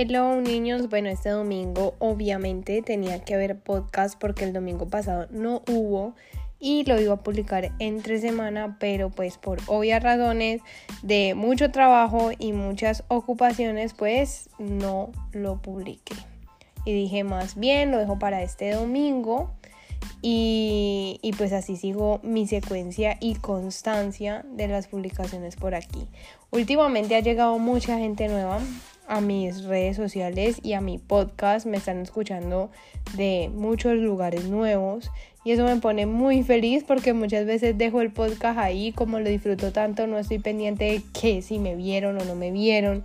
Hello niños, bueno este domingo obviamente tenía que haber podcast porque el domingo pasado no hubo y lo iba a publicar entre semana, pero pues por obvias razones de mucho trabajo y muchas ocupaciones pues no lo publiqué. Y dije más bien lo dejo para este domingo y, y, pues así sigo mi secuencia y constancia de las publicaciones por aquí. Últimamente ha llegado mucha gente nueva a mis redes sociales y a mi podcast. Me están escuchando de muchos lugares nuevos y eso me pone muy feliz porque muchas veces dejo el podcast ahí, como lo disfruto tanto, no estoy pendiente de que si me vieron o no me vieron.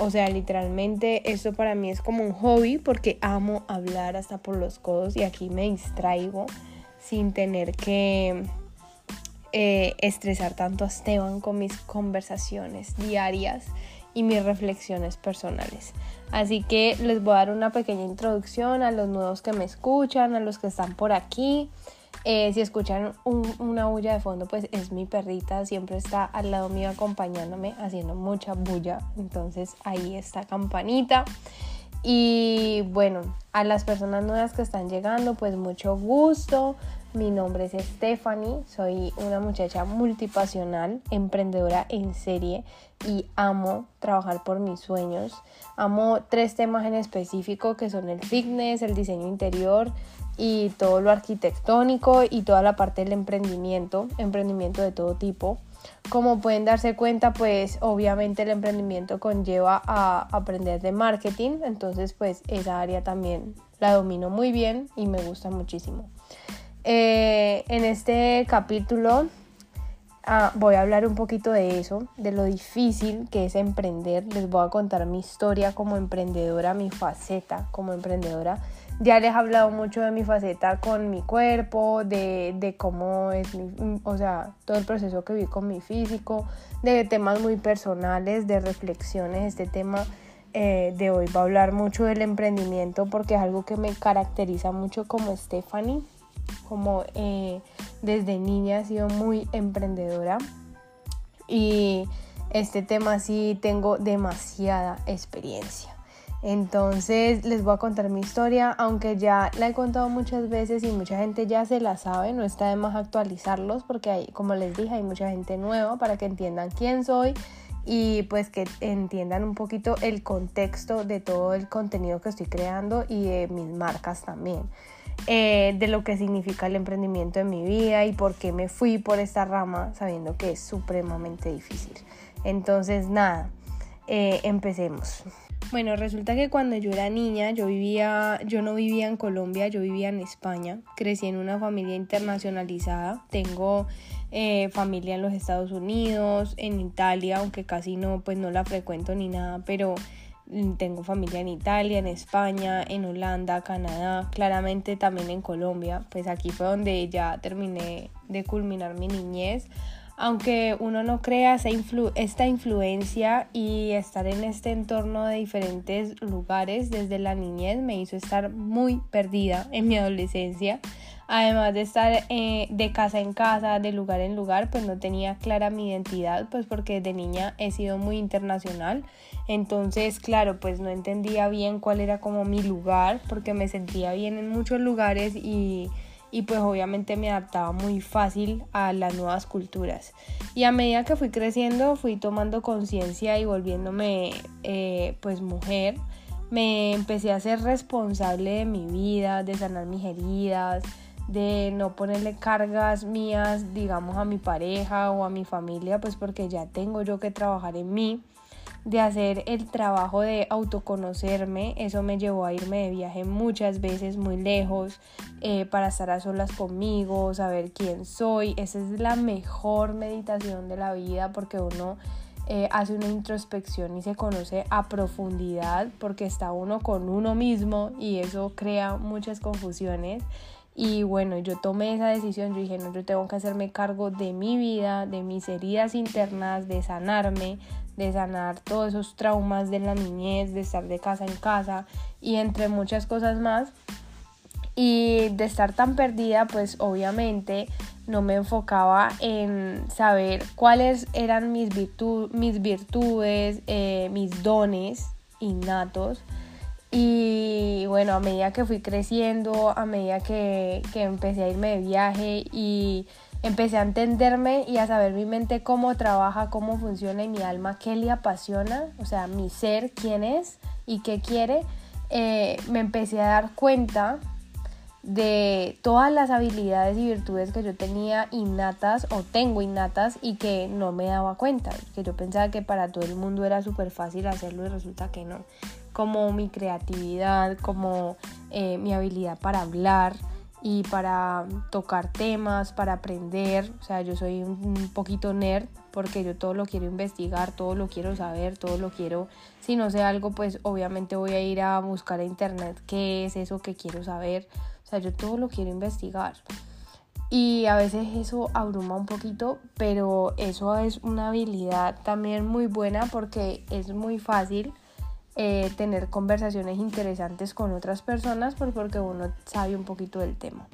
O sea, literalmente esto para mí es como un hobby porque amo hablar hasta por los codos y aquí me distraigo sin tener que eh, estresar tanto a Esteban con mis conversaciones diarias y mis reflexiones personales. Así que les voy a dar una pequeña introducción a los nuevos que me escuchan, a los que están por aquí. Eh, si escuchan una bulla de fondo, pues es mi perrita, siempre está al lado mío acompañándome, haciendo mucha bulla. Entonces ahí está campanita. Y bueno, a las personas nuevas que están llegando, pues mucho gusto. Mi nombre es Stephanie, soy una muchacha multipasional, emprendedora en serie y amo trabajar por mis sueños. Amo tres temas en específico que son el fitness, el diseño interior y todo lo arquitectónico y toda la parte del emprendimiento, emprendimiento de todo tipo. Como pueden darse cuenta, pues obviamente el emprendimiento conlleva a aprender de marketing, entonces pues esa área también la domino muy bien y me gusta muchísimo. Eh, en este capítulo ah, voy a hablar un poquito de eso, de lo difícil que es emprender. Les voy a contar mi historia como emprendedora, mi faceta como emprendedora. Ya les he hablado mucho de mi faceta con mi cuerpo, de, de cómo es mi, o sea, todo el proceso que vi con mi físico, de temas muy personales, de reflexiones. Este tema eh, de hoy va a hablar mucho del emprendimiento porque es algo que me caracteriza mucho como Stephanie como eh, desde niña he sido muy emprendedora y este tema sí tengo demasiada experiencia. Entonces les voy a contar mi historia, aunque ya la he contado muchas veces y mucha gente ya se la sabe, no está de más actualizarlos porque hay, como les dije, hay mucha gente nueva para que entiendan quién soy y pues que entiendan un poquito el contexto de todo el contenido que estoy creando y de mis marcas también. Eh, de lo que significa el emprendimiento en mi vida y por qué me fui por esta rama sabiendo que es supremamente difícil. Entonces, nada, eh, empecemos. Bueno, resulta que cuando yo era niña, yo vivía, yo no vivía en Colombia, yo vivía en España. Crecí en una familia internacionalizada. Tengo eh, familia en los Estados Unidos, en Italia, aunque casi no, pues no la frecuento ni nada, pero tengo familia en Italia, en España, en Holanda, Canadá, claramente también en Colombia. Pues aquí fue donde ya terminé de culminar mi niñez. Aunque uno no crea esta influencia y estar en este entorno de diferentes lugares desde la niñez me hizo estar muy perdida en mi adolescencia. Además de estar eh, de casa en casa, de lugar en lugar, pues no tenía clara mi identidad, pues porque de niña he sido muy internacional. Entonces, claro, pues no entendía bien cuál era como mi lugar, porque me sentía bien en muchos lugares y, y pues obviamente me adaptaba muy fácil a las nuevas culturas. Y a medida que fui creciendo, fui tomando conciencia y volviéndome eh, pues mujer, me empecé a ser responsable de mi vida, de sanar mis heridas, de no ponerle cargas mías, digamos, a mi pareja o a mi familia, pues porque ya tengo yo que trabajar en mí, de hacer el trabajo de autoconocerme, eso me llevó a irme de viaje muchas veces muy lejos eh, para estar a solas conmigo, saber quién soy, esa es la mejor meditación de la vida porque uno... Eh, hace una introspección y se conoce a profundidad porque está uno con uno mismo y eso crea muchas confusiones y bueno, yo tomé esa decisión, yo dije, no, yo tengo que hacerme cargo de mi vida, de mis heridas internas, de sanarme, de sanar todos esos traumas de la niñez, de estar de casa en casa y entre muchas cosas más. Y de estar tan perdida, pues obviamente no me enfocaba en saber cuáles eran mis, mis virtudes, eh, mis dones innatos. Y bueno, a medida que fui creciendo, a medida que, que empecé a irme de viaje y empecé a entenderme y a saber mi mente cómo trabaja, cómo funciona y mi alma, qué le apasiona, o sea, mi ser, quién es y qué quiere, eh, me empecé a dar cuenta de todas las habilidades y virtudes que yo tenía innatas o tengo innatas y que no me daba cuenta, que yo pensaba que para todo el mundo era súper fácil hacerlo y resulta que no, como mi creatividad, como eh, mi habilidad para hablar, y para tocar temas, para aprender. O sea, yo soy un, poquito nerd porque yo todo lo quiero investigar, todo lo quiero saber, todo lo quiero. Si no sé algo, pues obviamente voy a ir a buscar a internet qué es eso que quiero saber. O sea, yo todo lo quiero investigar. Y a veces eso abruma un poquito, pero eso es una habilidad también muy buena porque es muy fácil eh, tener conversaciones interesantes con otras personas pues porque uno sabe un poquito del tema.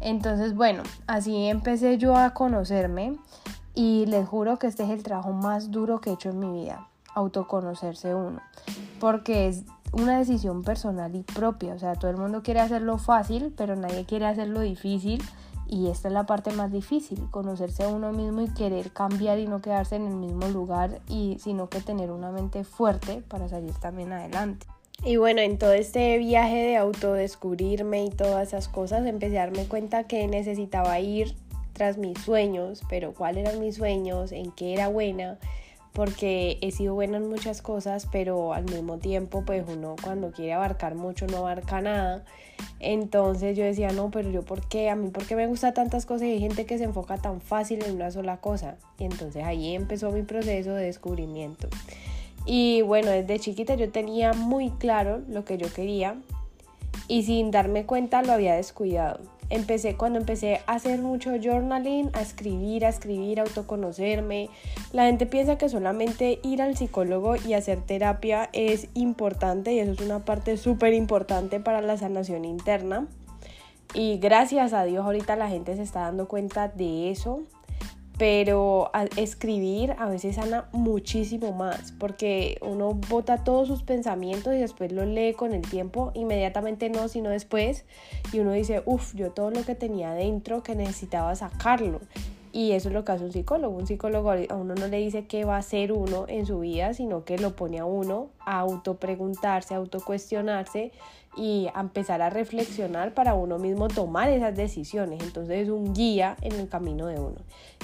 Entonces, bueno, así empecé yo a conocerme y les juro que este es el trabajo más duro que he hecho en mi vida, autoconocerse uno, porque es una decisión personal y propia, o sea, todo el mundo quiere hacerlo fácil, pero nadie quiere hacerlo difícil y esta es la parte más difícil, conocerse a uno mismo y querer cambiar y no quedarse en el mismo lugar, y, sino que tener una mente fuerte para salir también adelante. Y bueno, en todo este viaje de autodescubrirme y todas esas cosas, empecé a darme cuenta que necesitaba ir tras mis sueños, pero cuáles eran mis sueños, en qué era buena, porque he sido buena en muchas cosas, pero al mismo tiempo, pues uno cuando quiere abarcar mucho no abarca nada. Entonces yo decía, no, pero yo, ¿por qué? A mí, ¿por qué me gusta tantas cosas y hay gente que se enfoca tan fácil en una sola cosa? Y entonces ahí empezó mi proceso de descubrimiento. Y bueno, desde chiquita yo tenía muy claro lo que yo quería y sin darme cuenta lo había descuidado empecé cuando empecé a hacer mucho journaling, a escribir, a escribir, a autoconocerme. La gente piensa que solamente ir al psicólogo y hacer terapia es importante y eso es una parte súper importante para la sanación interna. Y gracias a Dios ahorita la gente se está dando cuenta de eso pero escribir a veces sana muchísimo más porque uno bota todos sus pensamientos y después lo lee con el tiempo, inmediatamente no, sino después y uno dice, uff, yo todo lo que tenía dentro que necesitaba sacarlo. Y eso es lo que hace un psicólogo. Un psicólogo a uno no le dice qué va a hacer uno en su vida, sino que lo pone a uno a autopreguntarse, a autocuestionarse y empezar a reflexionar para uno mismo tomar esas decisiones. Entonces es un guía en el camino de uno.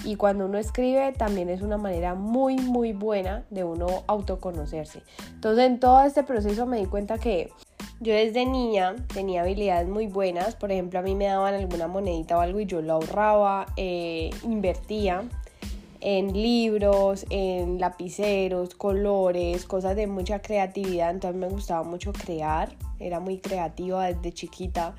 Y cuando uno escribe también es una manera muy, muy buena de uno autoconocerse. Entonces en todo este proceso me di cuenta que yo desde niña tenía habilidades muy buenas, por ejemplo a mí me daban alguna monedita o algo y yo lo ahorraba, eh, invertía en libros, en lapiceros, colores, cosas de mucha creatividad, entonces me gustaba mucho crear, era muy creativa desde chiquita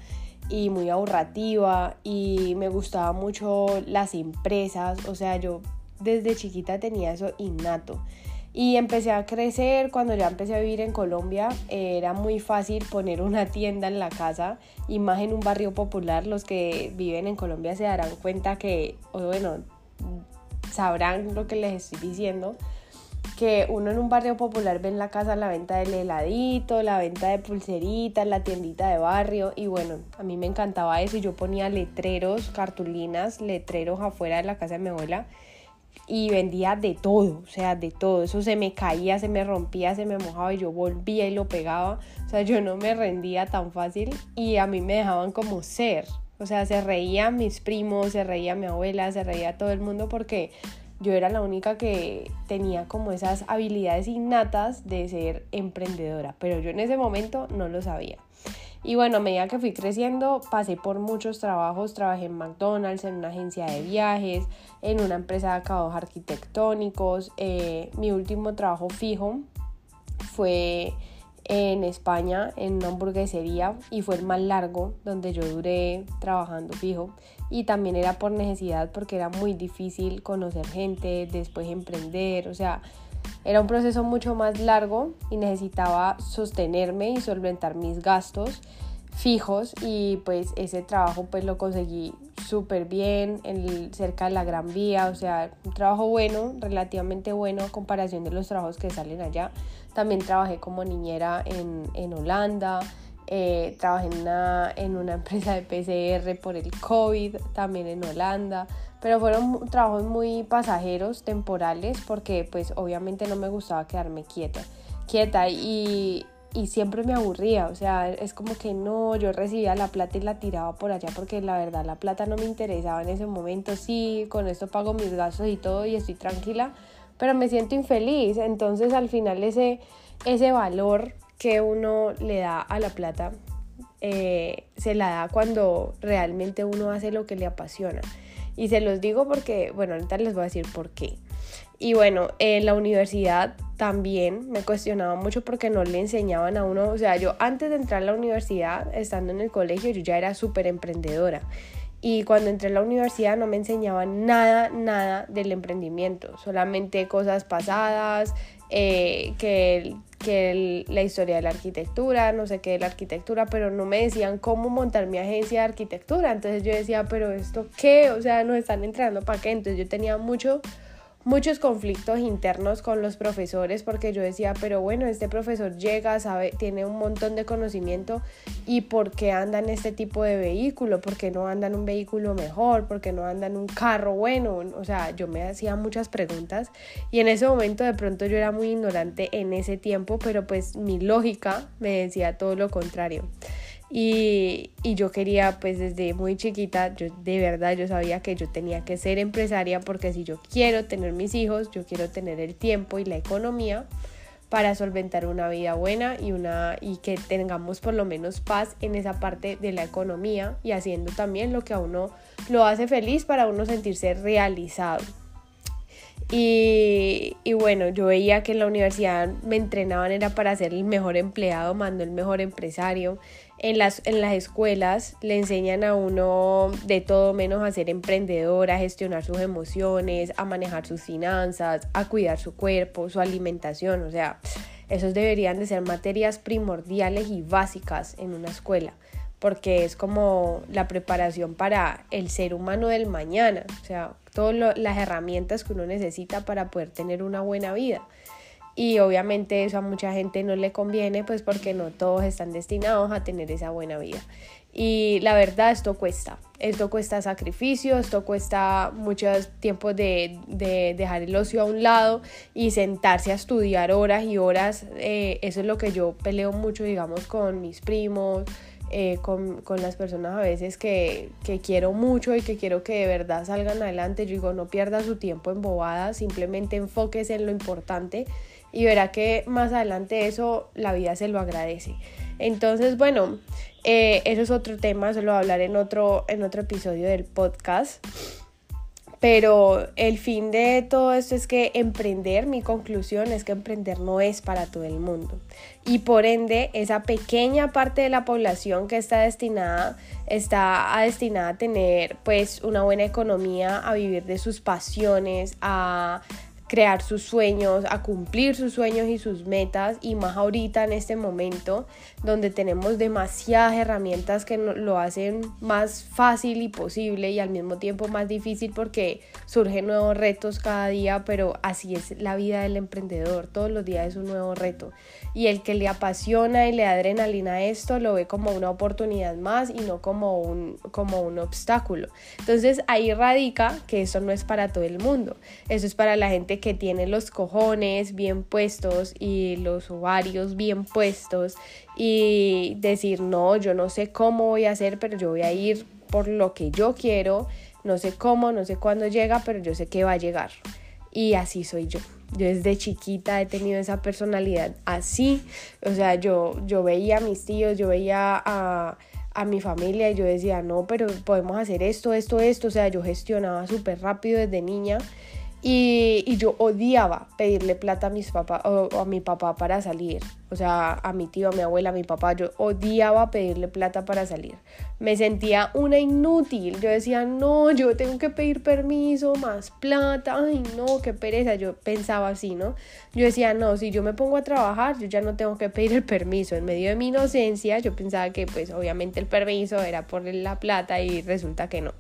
y muy ahorrativa y me gustaba mucho las empresas, o sea, yo desde chiquita tenía eso innato. Y empecé a crecer, cuando ya empecé a vivir en Colombia, era muy fácil poner una tienda en la casa y más en un barrio popular. Los que viven en Colombia se darán cuenta que, bueno, sabrán lo que les estoy diciendo, que uno en un barrio popular ve en la casa la venta del heladito, la venta de pulseritas, la tiendita de barrio y bueno, a mí me encantaba eso y yo ponía letreros, cartulinas, letreros afuera de la casa de mi abuela y vendía de todo, o sea, de todo. Eso se me caía, se me rompía, se me mojaba y yo volvía y lo pegaba. O sea, yo no me rendía tan fácil y a mí me dejaban como ser. O sea, se reían mis primos, se reía mi abuela, se reía todo el mundo porque yo era la única que tenía como esas habilidades innatas de ser emprendedora, pero yo en ese momento no lo sabía. Y bueno, a medida que fui creciendo, pasé por muchos trabajos. Trabajé en McDonald's, en una agencia de viajes, en una empresa de acabados arquitectónicos. Eh, mi último trabajo fijo fue en España, en una hamburguesería, y fue el más largo, donde yo duré trabajando fijo. Y también era por necesidad, porque era muy difícil conocer gente, después emprender, o sea, era un proceso mucho más largo y necesitaba sostenerme y solventar mis gastos, fijos y pues ese trabajo pues lo conseguí súper bien en cerca de la Gran Vía, o sea, un trabajo bueno, relativamente bueno a comparación de los trabajos que salen allá. También trabajé como niñera en, en Holanda, eh, trabajé en una, en una empresa de PCR por el COVID, también en Holanda, pero fueron trabajos muy pasajeros, temporales, porque pues obviamente no me gustaba quedarme quieta, quieta y, y siempre me aburría, o sea, es como que no, yo recibía la plata y la tiraba por allá porque la verdad la plata no me interesaba en ese momento, sí, con esto pago mis gastos y todo y estoy tranquila, pero me siento infeliz, entonces al final ese, ese valor que uno le da a la plata eh, se la da cuando realmente uno hace lo que le apasiona. Y se los digo porque, bueno, ahorita les voy a decir por qué. Y bueno, en la universidad también me cuestionaba mucho porque no le enseñaban a uno, o sea, yo antes de entrar a la universidad, estando en el colegio, yo ya era súper emprendedora. Y cuando entré a la universidad no me enseñaban nada, nada del emprendimiento, solamente cosas pasadas, eh, que, que la historia de la arquitectura, no sé qué de la arquitectura, pero no me decían cómo montar mi agencia de arquitectura. Entonces yo decía, pero esto qué, o sea, nos están entrenando para qué. Entonces yo tenía mucho muchos conflictos internos con los profesores porque yo decía, pero bueno, este profesor llega, sabe, tiene un montón de conocimiento y ¿por qué anda en este tipo de vehículo? ¿Por qué no anda en un vehículo mejor? ¿Por qué no anda en un carro bueno? O sea, yo me hacía muchas preguntas y en ese momento de pronto yo era muy ignorante en ese tiempo, pero pues mi lógica me decía todo lo contrario. Y, yo quería, pues desde muy chiquita, yo de verdad yo sabía que yo tenía que ser empresaria porque si yo quiero tener mis hijos, yo quiero tener el tiempo y la economía para solventar una vida buena y, una, y que tengamos por lo menos paz en esa parte de la economía y haciendo también lo que a uno lo hace feliz para uno sentirse realizado. Y, y, bueno, yo veía que en la universidad me entrenaban era para ser el mejor empleado, mando el mejor empresario, en las, en las escuelas le enseñan a uno de todo menos a ser emprendedor, a gestionar sus emociones, a manejar sus finanzas, a cuidar su cuerpo, su alimentación. O sea, esos deberían de ser materias primordiales y básicas en una escuela, porque es como la preparación para el ser humano del mañana. O sea, todas las herramientas que uno necesita para poder tener una buena vida y obviamente eso a mucha gente no le conviene pues porque no todos están destinados a tener esa buena vida. Y la verdad esto cuesta, esto cuesta sacrificio, esto cuesta muchos tiempos de, de dejar el ocio a un lado y sentarse a estudiar horas y horas. Eh, eso es lo que yo peleo mucho, digamos, con mis primos, eh, con, con, las personas a veces que, que, quiero mucho y que quiero que de verdad salgan adelante. Yo digo, no pierda su tiempo en bobadas, simplemente enfóquese en lo importante y verá que más adelante eso la vida se lo agradece. Entonces, bueno, eh, eso es otro tema, eso lo voy a hablar en otro, en otro episodio del podcast. Pero el fin de todo esto es que emprender, mi conclusión es que emprender no es para todo el mundo. Y por ende, esa pequeña parte de la población que está destinada, está destinada a tener pues una buena economía, a vivir de sus pasiones, a crear sus sueños, a cumplir sus sueños y sus metas y más ahorita en este momento donde tenemos demasiadas herramientas que lo hacen más fácil y posible y al mismo tiempo más difícil porque surgen nuevos retos cada día, pero así es la vida del emprendedor, todos los días es un nuevo reto y el que le apasiona y le da adrenalina a esto lo ve como una oportunidad más y no como un, como un obstáculo. Entonces ahí radica que eso no es para todo el mundo, eso es para la gente que tiene los cojones bien puestos y los ovarios bien puestos y decir, no, yo no sé cómo voy a hacer, pero yo voy a ir por lo que yo quiero, no sé cómo, no sé cuándo llega, pero yo sé que va a llegar. Y así soy yo. Yo desde chiquita he tenido esa personalidad así. O sea, yo, yo veía a mis tíos, yo veía a, a mi familia y yo decía, no, pero podemos hacer esto, esto, esto. O sea, yo gestionaba súper rápido desde niña Y, yo odiaba pedirle plata a, mis o, a mi papá para salir. O sea, a mi tío, a mi abuela, a mi papá. Yo odiaba pedirle plata para salir. Me sentía una inútil. Yo decía, no, yo tengo que pedir permiso, más plata. Ay, no, qué pereza. Yo pensaba así, ¿no? Yo decía, no, si yo me pongo a trabajar, yo ya no tengo que pedir el permiso. En medio de mi inocencia, yo pensaba que pues obviamente el permiso era por la plata y resulta que no.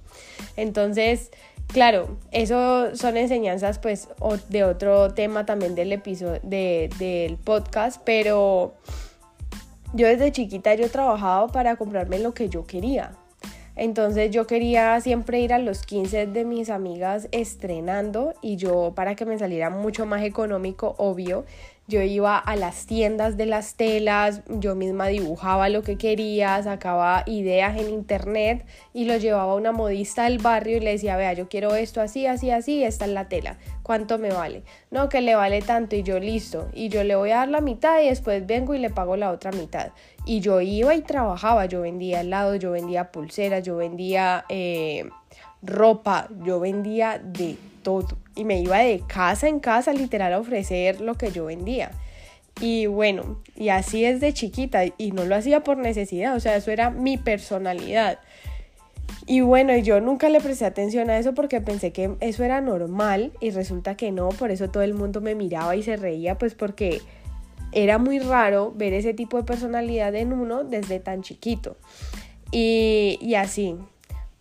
Entonces Claro, eso son enseñanzas pues de otro tema también del episodio del podcast, pero yo desde chiquita yo trabajaba para comprarme lo que yo quería. Entonces yo quería siempre ir a los 15 de mis amigas estrenando y yo para que me saliera mucho más económico, obvio, yo iba a las tiendas de las telas, yo misma dibujaba lo que quería, sacaba ideas en internet y lo llevaba a una modista del barrio y le decía, vea, yo quiero esto así, así, así, esta es la tela, ¿cuánto me vale? No, que le vale tanto y yo listo, y yo le voy a dar la mitad y después vengo y le pago la otra mitad. Y yo iba y trabajaba, yo vendía helado, yo vendía pulseras, yo vendía eh, ropa, yo vendía de todo. Y me iba de casa en casa literal a ofrecer lo que yo vendía. Y bueno, y así es de chiquita y no lo hacía por necesidad, o sea, eso era mi personalidad. Y bueno, yo nunca le presté atención a eso porque pensé que eso era normal y resulta que no, por eso todo el mundo me miraba y se reía, pues porque era muy raro ver ese tipo de personalidad en uno desde tan chiquito. Y, y así,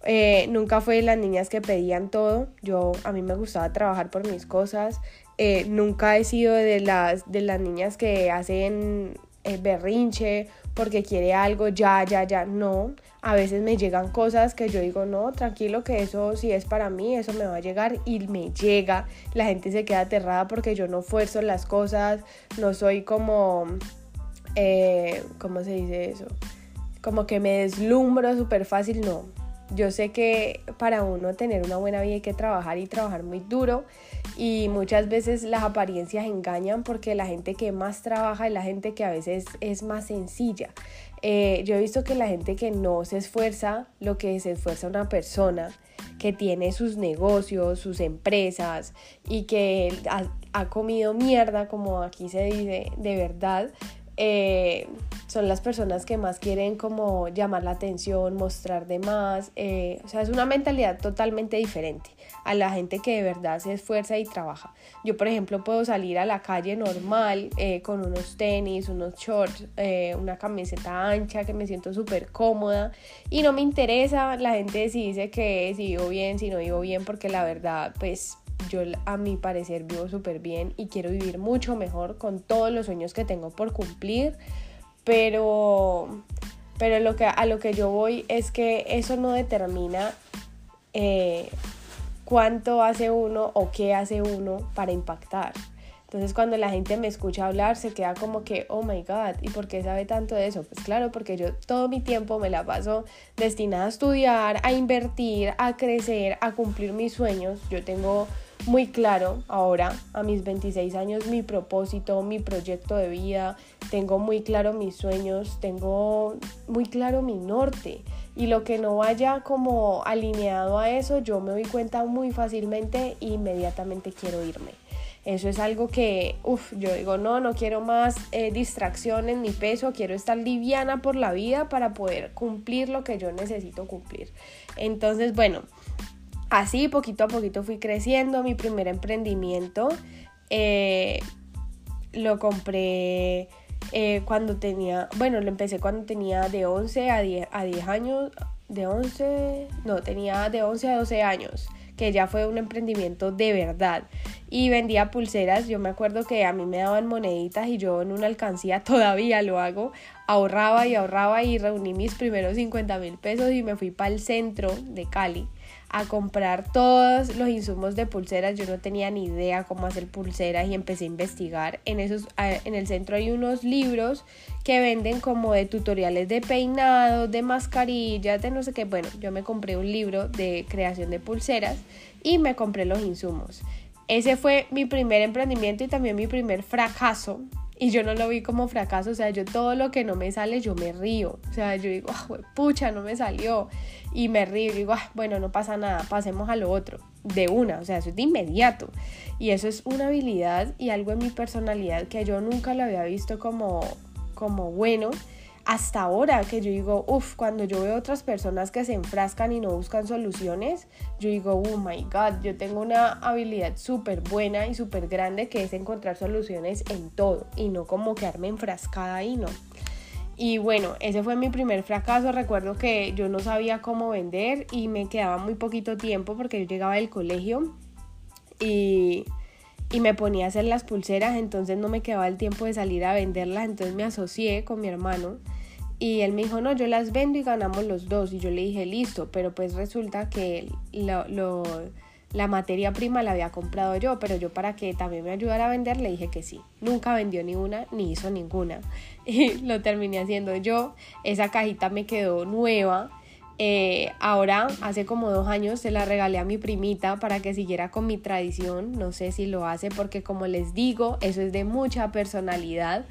eh, nunca fue de las niñas que pedían todo. Yo, a mí me gustaba trabajar por mis cosas. Eh, nunca he sido de las, de las niñas que hacen eh, berrinche porque quiere algo ya, ya, ya. No. A veces me llegan cosas que yo digo, no, tranquilo, que eso si es para mí, eso me va a llegar y me llega. La gente se queda aterrada porque yo no fuerzo las cosas, no soy como, ¿cómo se dice eso? Como que me deslumbro súper fácil, no yo sé que para uno tener una buena vida hay que trabajar y trabajar muy duro y muchas veces las apariencias engañan porque la gente que más trabaja es la gente que a veces es más sencilla. Eh, yo he visto que la gente que no se esfuerza, lo que se esfuerza una persona que tiene sus negocios, sus empresas y que ha, ha comido mierda, como aquí se dice, de verdad, eh, son las personas que más quieren como llamar la atención, mostrar de más, eh, o sea, es una mentalidad totalmente diferente a la gente que de verdad se esfuerza y trabaja. Yo, por ejemplo, puedo salir a la calle normal eh, con unos tenis, unos shorts, una camiseta ancha que me siento súper cómoda y no me interesa la gente si dice que si vivo bien, si no vivo bien, porque la verdad, pues yo a mi parecer vivo súper bien y quiero vivir mucho mejor con todos los sueños que tengo por cumplir, pero, pero lo que, a lo que yo voy es que eso no determina eh, cuánto hace uno o qué hace uno para impactar. Entonces cuando la gente me escucha hablar se queda como que, oh my god, ¿y por qué sabe tanto de eso? Pues claro, porque yo todo mi tiempo me la paso destinada a estudiar, a invertir, a crecer, a cumplir mis sueños. Yo tengo muy claro ahora, a mis 26 años, mi propósito, mi proyecto de vida, tengo muy claro mis sueños, tengo muy claro mi norte. Y lo que no vaya como alineado a eso, yo me doy cuenta muy fácilmente e inmediatamente quiero irme. Eso es algo que, uff, yo digo, no, no quiero más eh, distracciones ni peso, quiero estar liviana por la vida para poder cumplir lo que yo necesito cumplir. Entonces, bueno, así poquito a poquito fui creciendo. Mi primer emprendimiento eh, lo compré eh, cuando tenía, bueno, lo empecé cuando tenía de 11 a 10, a 10 años, de 11, no, tenía de 11 a 12 años, que ya fue un emprendimiento de verdad. Y vendía pulseras, yo me acuerdo que a mí me daban moneditas y yo en una alcancía todavía lo hago, ahorraba y ahorraba y reuní mis primeros 50 mil pesos y me fui para el centro de Cali a comprar todos los insumos de pulseras. Yo no tenía ni idea cómo hacer pulseras y empecé a investigar. En, esos, en el centro hay unos libros que venden como de tutoriales de peinado, de mascarillas, de no sé qué. Bueno, yo me compré un libro de creación de pulseras y me compré los insumos. Ese fue mi primer emprendimiento y también mi primer fracaso y yo no lo vi como fracaso, o sea, yo todo lo que no me sale, yo me río, o sea, yo digo, ah, pucha, no me salió, y me río, y digo, ah, bueno, no pasa nada, pasemos a lo otro, de una, o sea, eso es de inmediato, y eso es una habilidad y algo en mi personalidad que yo nunca lo había visto como, como bueno, hasta ahora que yo digo, uff, cuando yo veo otras personas que se enfrascan y no buscan soluciones, yo digo, oh my god, yo tengo una habilidad súper buena y súper grande que es encontrar soluciones en todo y no como quedarme enfrascada ahí, no. Y bueno, ese fue mi primer fracaso. Recuerdo que yo no sabía cómo vender y me quedaba muy poquito tiempo porque yo llegaba del colegio y y me ponía a hacer las pulseras, entonces no me quedaba el tiempo de salir a venderlas, entonces me asocié con mi hermano y él me dijo, no, yo las vendo y ganamos los dos. Y yo le dije, listo, pero pues resulta que lo, la materia prima la había comprado yo, pero yo para que también me ayudara a vender le dije que sí. Nunca vendió ni una, ni hizo ninguna. Y lo terminé haciendo yo. Esa cajita me quedó nueva eh, ahora, hace como dos años, se la regalé a mi primita para que siguiera con mi tradición. No sé si lo hace porque como les digo, eso es de mucha personalidad.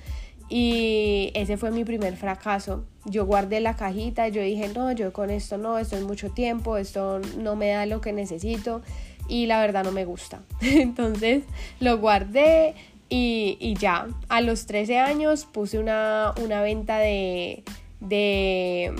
Y ese fue mi primer fracaso. Yo guardé la cajita, yo dije, no, yo con esto no, esto es mucho tiempo, esto no me da lo que necesito y la verdad no me gusta. Entonces lo guardé y, ya. A los 13 años puse una, una venta de, de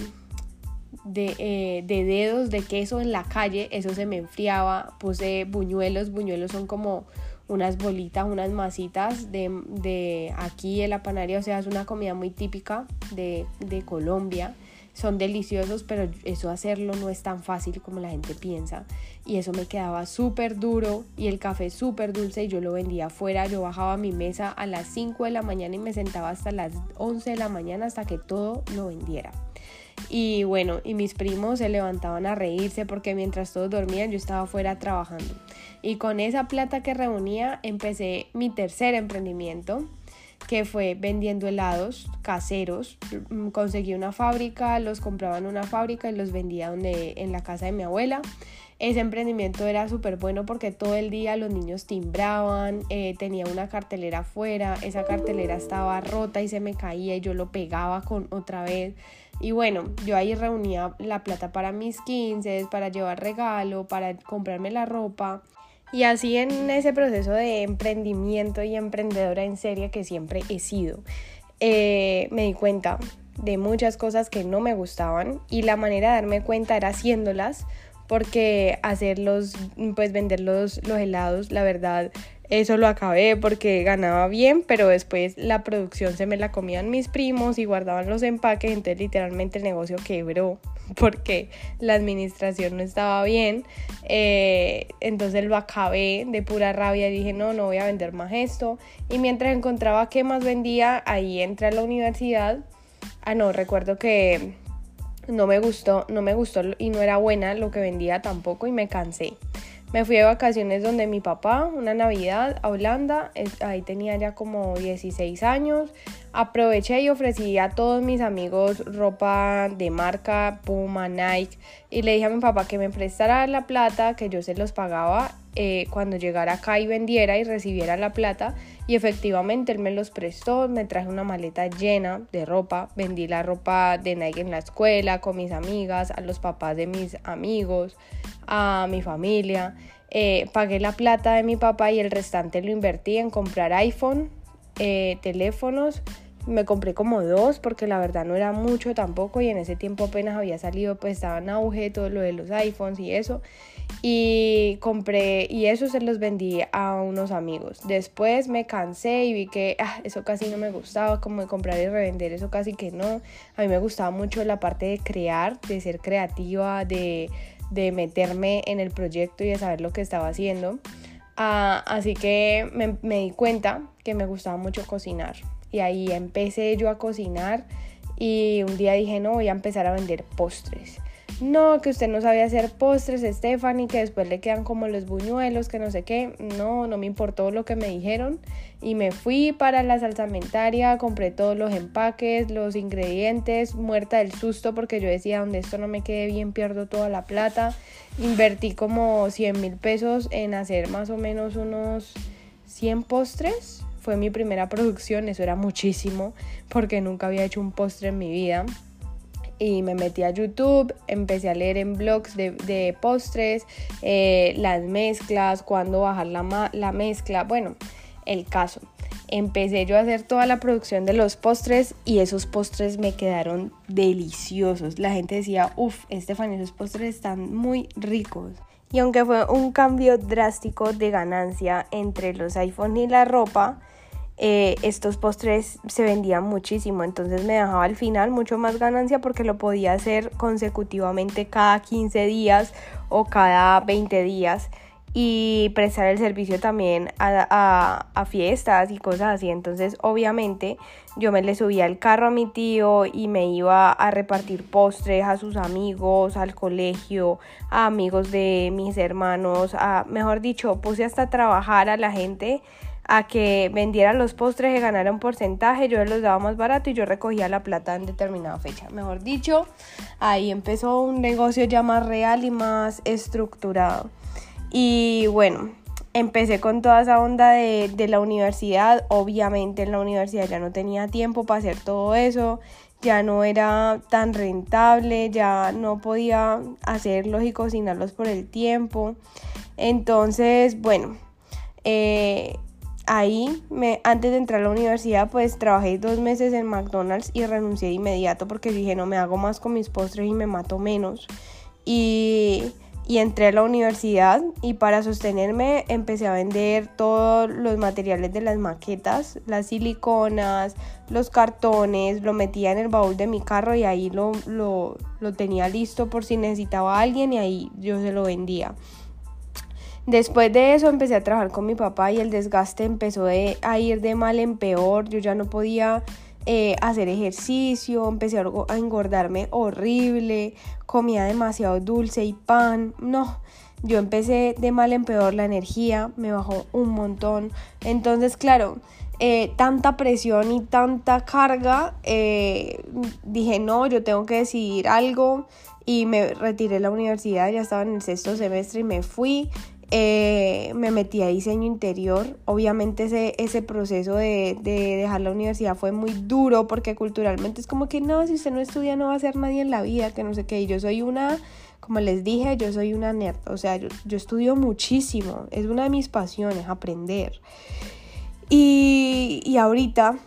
eh, de, dedos de queso en la calle, eso se me enfriaba, puse buñuelos, buñuelos son como unas bolitas, unas masitas de, de aquí en la panadería, o sea, es una comida muy típica de, de Colombia son deliciosos, pero eso hacerlo no es tan fácil como la gente piensa. Y eso me quedaba súper duro y el café súper dulce y yo lo vendía afuera. Yo bajaba a mi mesa a las 5 de la mañana y me sentaba hasta las 11 de la mañana hasta que todo lo vendiera. Y bueno, y mis primos se levantaban a reírse porque mientras todos dormían yo estaba afuera trabajando. Y con esa plata que reunía empecé mi tercer emprendimiento que fue vendiendo helados caseros. Mm, conseguí una fábrica, los compraba en una fábrica y los vendía donde, en la casa de mi abuela. Ese emprendimiento era súper bueno porque todo el día los niños timbraban, eh, tenía una cartelera afuera, esa cartelera estaba rota y se me caía y yo lo pegaba con otra vez. Y bueno, yo ahí reunía la plata para mis 15, para llevar regalo, para comprarme la ropa. Y así en ese proceso de emprendimiento y emprendedora en serie que siempre he sido, eh, me di cuenta de muchas cosas que no me gustaban y la manera de darme cuenta era haciéndolas porque hacerlos, pues vender los, los helados, la verdad, eso lo acabé porque ganaba bien, pero después la producción se me la comían mis primos y guardaban los empaques, entonces literalmente el negocio quebró porque la administración no estaba bien. Eh, entonces lo acabé de pura rabia y dije, no, no voy a vender más esto. Y mientras encontraba qué más vendía, ahí entré a la universidad. Ah, no, recuerdo que no me gustó, no me gustó y no era buena lo que vendía tampoco y me cansé. Me fui de vacaciones donde mi papá, una Navidad a Holanda, ahí tenía ya como 16 años. Aproveché y ofrecí a todos mis amigos ropa de marca, Puma, Nike, y le dije a mi papá que me prestara la plata, que yo se los pagaba eh, cuando llegara acá y vendiera y recibiera la plata. Y efectivamente él me los prestó, me traje una maleta llena de ropa, vendí la ropa de Nike en la escuela, con mis amigas, a los papás de mis amigos a mi familia. Eh, pagué la plata de mi papá y el restante lo invertí en comprar iPhone, eh, teléfonos. Me compré como dos porque la verdad no era mucho tampoco y en ese tiempo apenas había salido, pues estaba en auge todo lo de los iPhones y eso. Y compré y eso se los vendí a unos amigos. Después me cansé y vi que ah, eso casi no me gustaba, como de comprar y revender, eso casi que no. A mí me gustaba mucho la parte de crear, de ser creativa, de de meterme en el proyecto y de saber lo que estaba haciendo. Ah, así que me, me, di cuenta que me gustaba mucho cocinar. Y ahí empecé yo a cocinar y un día dije, no, voy a empezar a vender postres no, que usted no sabía hacer postres, Stephanie, que después le quedan como los buñuelos, que no sé qué. No, no me importó lo que me dijeron. Y me fui para la salsamentaria, compré todos los empaques, los ingredientes, muerta del susto porque yo decía, donde esto no me quede bien, pierdo toda la plata. Invertí como 100 mil pesos en hacer más o menos unos 100 postres fue mi primera producción, eso era muchísimo porque nunca había hecho un postre en mi vida. Y me metí a YouTube, empecé a leer en blogs de, postres, eh, las mezclas, cuándo bajar la, la mezcla, bueno, el caso empecé yo a hacer toda la producción de los postres y esos postres me quedaron deliciosos. La gente decía, uff, Estefan, esos postres están muy ricos. Y aunque fue un cambio drástico de ganancia entre los iPhones y la ropa, eh, estos postres se vendían muchísimo, entonces me dejaba al final mucho más ganancia porque lo podía hacer consecutivamente cada 15 días o cada 20 días y prestar el servicio también a, a, fiestas y cosas así. Entonces, obviamente, yo me le subía al carro a mi tío y me iba a repartir postres a sus amigos, al colegio, a amigos de mis hermanos, a, mejor dicho, puse hasta trabajar a la gente a que vendiera los postres y ganara un porcentaje, yo los daba más barato y yo recogía la plata en determinada fecha. Mejor dicho, ahí empezó un negocio ya más real y más estructurado. Y bueno, empecé con toda esa onda de, la universidad. Obviamente en la universidad ya no tenía tiempo para hacer todo eso. Ya no era tan rentable, ya no podía hacerlos y cocinarlos por el tiempo. Entonces, bueno, eh, ahí, me, antes de entrar a la universidad, pues trabajé dos meses en McDonald's y renuncié de inmediato porque dije, no me hago más con mis postres y me mato menos. Y y entré a la universidad y para sostenerme empecé a vender todos los materiales de las maquetas, las siliconas, los cartones, lo metía en el baúl de mi carro y ahí lo, lo, lo tenía listo por si necesitaba alguien y ahí yo se lo vendía. Después de eso empecé a trabajar con mi papá y el desgaste empezó a ir de mal en peor, yo ya no podía eh, hacer ejercicio, empecé a engordarme horrible, comía demasiado dulce y pan, no, yo empecé de mal en peor, la energía me bajó un montón, entonces claro, eh, tanta presión y tanta carga, eh, dije no, yo tengo que decidir algo y me retiré de la universidad, ya estaba en el sexto semestre y me fui, eh, me metí a diseño interior. Obviamente ese, ese proceso de, de, dejar la universidad fue muy duro porque culturalmente es como que no, si usted no estudia no va a ser nadie en la vida, que no sé qué. Y yo soy una, como les dije, yo soy una nerd. O sea, yo, yo estudio muchísimo. Es una de mis pasiones, aprender. Y, y ahorita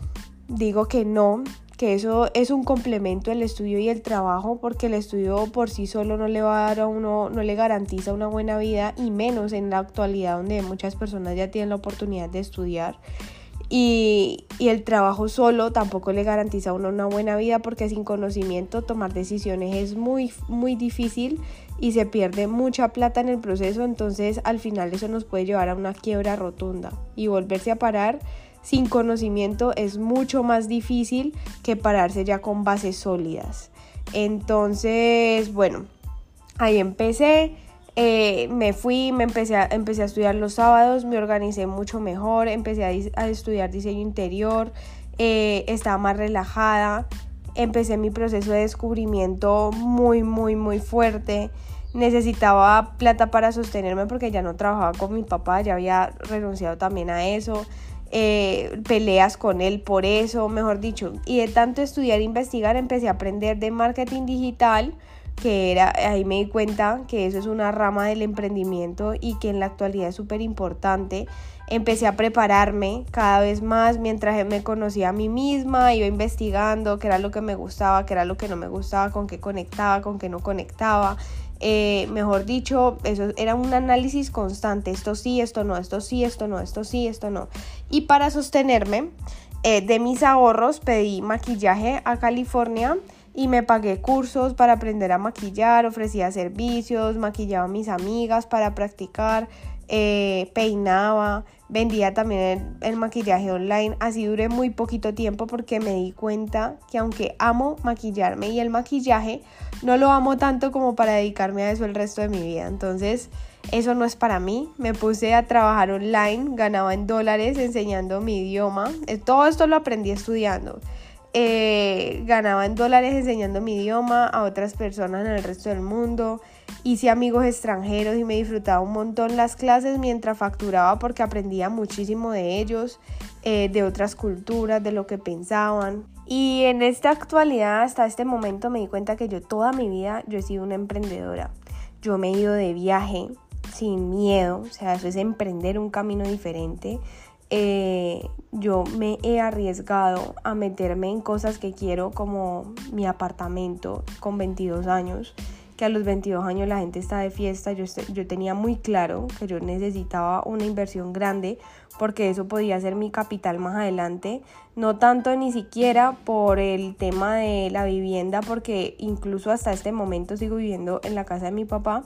digo que no, que eso es un complemento el estudio y el trabajo porque el estudio por sí solo no le va a dar a uno, no le garantiza una buena vida y menos en la actualidad donde muchas personas ya tienen la oportunidad de estudiar. Y, y, el trabajo solo tampoco le garantiza a uno una buena vida porque sin conocimiento tomar decisiones es muy, muy difícil y se pierde mucha plata en el proceso. Entonces al final eso nos puede llevar a una quiebra rotunda y volverse a parar sin conocimiento es mucho más difícil que pararse ya con bases sólidas. Entonces, bueno, ahí empecé. Eh, me fui, me empecé a, empecé a estudiar los sábados, me organicé mucho mejor, empecé a, estudiar diseño interior, eh, estaba más relajada, empecé mi proceso de descubrimiento muy, muy, muy fuerte. Necesitaba plata para sostenerme porque ya no trabajaba con mi papá, ya había renunciado también a eso. Eh, peleas con él por eso, mejor dicho. Y de tanto estudiar e investigar empecé a aprender de marketing digital, que era, ahí me di cuenta que eso es una rama del emprendimiento y que en la actualidad es súper importante. Empecé a prepararme cada vez más mientras me conocía a mí misma, iba investigando qué era lo que me gustaba, qué era lo que no me gustaba, con qué conectaba, con qué no conectaba. Eh, mejor dicho, eso era un análisis constante, esto sí, esto no, esto sí, esto no, esto sí, esto no. Y para sostenerme eh, de mis ahorros pedí maquillaje a California y me pagué cursos para aprender a maquillar, ofrecía servicios, maquillaba a mis amigas para practicar, eh, peinaba, vendía también el, maquillaje online. Así duré muy poquito tiempo porque me di cuenta que aunque amo maquillarme y el maquillaje, no lo amo tanto como para dedicarme a eso el resto de mi vida. Entonces, eso no es para mí. Me puse a trabajar online, ganaba en dólares enseñando mi idioma. Eh, todo esto lo aprendí estudiando. Eh, ganaba en dólares enseñando mi idioma a otras personas en el resto del mundo hice amigos extranjeros y me disfrutaba un montón las clases mientras facturaba porque aprendía muchísimo de ellos, eh, de otras culturas, de lo que pensaban. Y en esta actualidad, hasta este momento, me di cuenta que yo toda mi vida yo he sido una emprendedora. Yo me he ido de viaje sin miedo, o sea, eso es emprender un camino diferente. Eh, yo me he arriesgado a meterme en cosas que quiero como mi apartamento con 22 años, que a los 22 años la gente está de fiesta, yo, yo tenía muy claro que yo necesitaba una inversión grande porque eso podía ser mi capital más adelante, no tanto ni siquiera por el tema de la vivienda, porque incluso hasta este momento sigo viviendo en la casa de mi papá,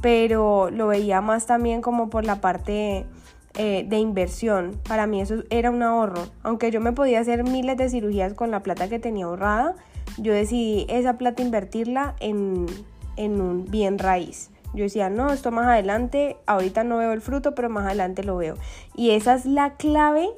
pero lo veía más también como por la parte eh, de inversión. Para mí eso era un ahorro. Aunque yo me podía hacer miles de cirugías con la plata que tenía ahorrada, yo decidí esa plata invertirla en, un bien raíz. Yo decía, no, esto más adelante, ahorita no veo el fruto, pero más adelante lo veo. Y esa es la clave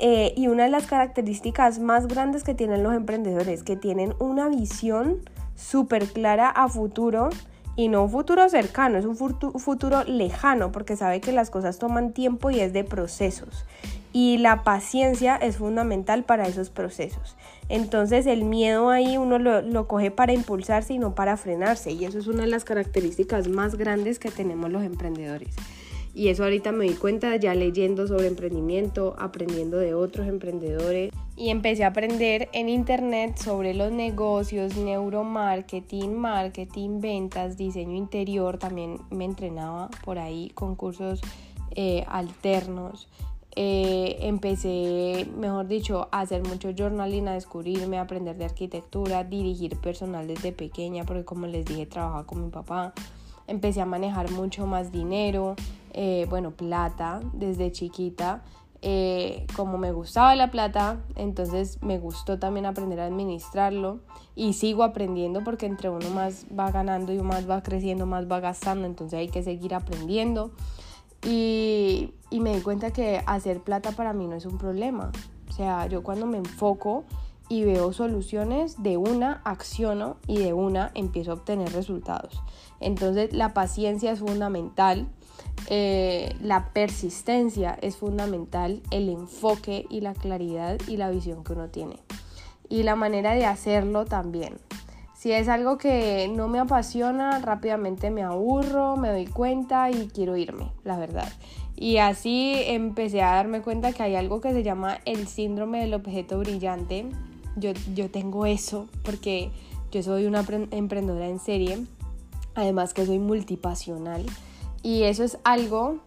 eh, y una de las características más grandes que tienen los emprendedores, que tienen una visión súper clara a futuro y no un futuro cercano, es un futuro lejano porque sabe que las cosas toman tiempo y es de procesos. Y la paciencia es fundamental para esos procesos. Entonces el miedo ahí uno lo, lo, coge para impulsarse y no para frenarse. Y eso es una de las características más grandes que tenemos los emprendedores. Y eso ahorita me di cuenta ya leyendo sobre emprendimiento, aprendiendo de otros emprendedores. Y empecé a aprender en internet sobre los negocios, neuromarketing, marketing, ventas, diseño interior. También me entrenaba por ahí con cursos eh, alternos. Eh, empecé, mejor dicho, a hacer mucho journaling, a descubrirme, a aprender de arquitectura, dirigir personal desde pequeña, porque como les dije, trabajaba con mi papá. Empecé a manejar mucho más dinero, eh, bueno, plata desde chiquita. Eh, como me gustaba la plata, entonces me gustó también aprender a administrarlo y sigo aprendiendo porque entre uno más va ganando y más va creciendo, más va gastando, entonces hay que seguir aprendiendo. Y, me di cuenta que hacer plata para mí no es un problema. O sea, yo cuando me enfoco y veo soluciones, de una acciono y de una empiezo a obtener resultados. Entonces la paciencia es fundamental eh, la persistencia es fundamental, el enfoque y la claridad y la visión que uno tiene. Y la manera de hacerlo también. Si es algo que no me apasiona, rápidamente me aburro, me doy cuenta y quiero irme, la verdad. Y así empecé a darme cuenta que hay algo que se llama el síndrome del objeto brillante. Yo, yo tengo eso porque yo soy una emprendedora en serie, además que soy multipasional. Y eso es algo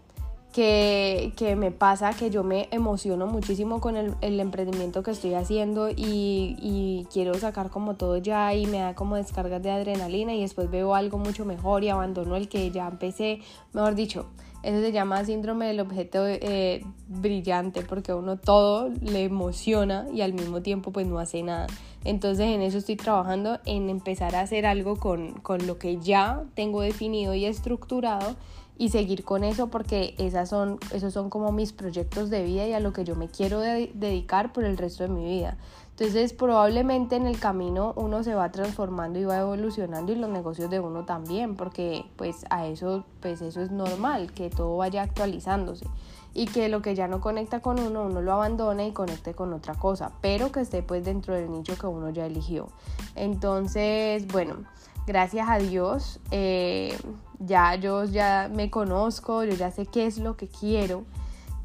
que, me pasa, que yo me emociono muchísimo con el, emprendimiento que estoy haciendo y, y, quiero sacar como todo ya y me da como descargas de adrenalina y después veo algo mucho mejor y abandono el que ya empecé, mejor dicho. Eso se llama síndrome del objeto eh, brillante porque uno todo le emociona y al mismo tiempo pues no hace nada. Entonces en eso estoy trabajando, en empezar a hacer algo con, con lo que ya tengo definido y estructurado y seguir con eso porque esas son, esos son como mis proyectos de vida y a lo que yo me quiero dedicar por el resto de mi vida. Entonces probablemente en el camino uno se va transformando y va evolucionando y los negocios de uno también porque pues a eso pues eso es normal que todo vaya actualizándose y que lo que ya no conecta con uno uno lo abandone y conecte con otra cosa pero que esté pues dentro del nicho que uno ya eligió entonces bueno gracias a Dios eh, ya yo ya me conozco, yo ya sé qué es lo que quiero.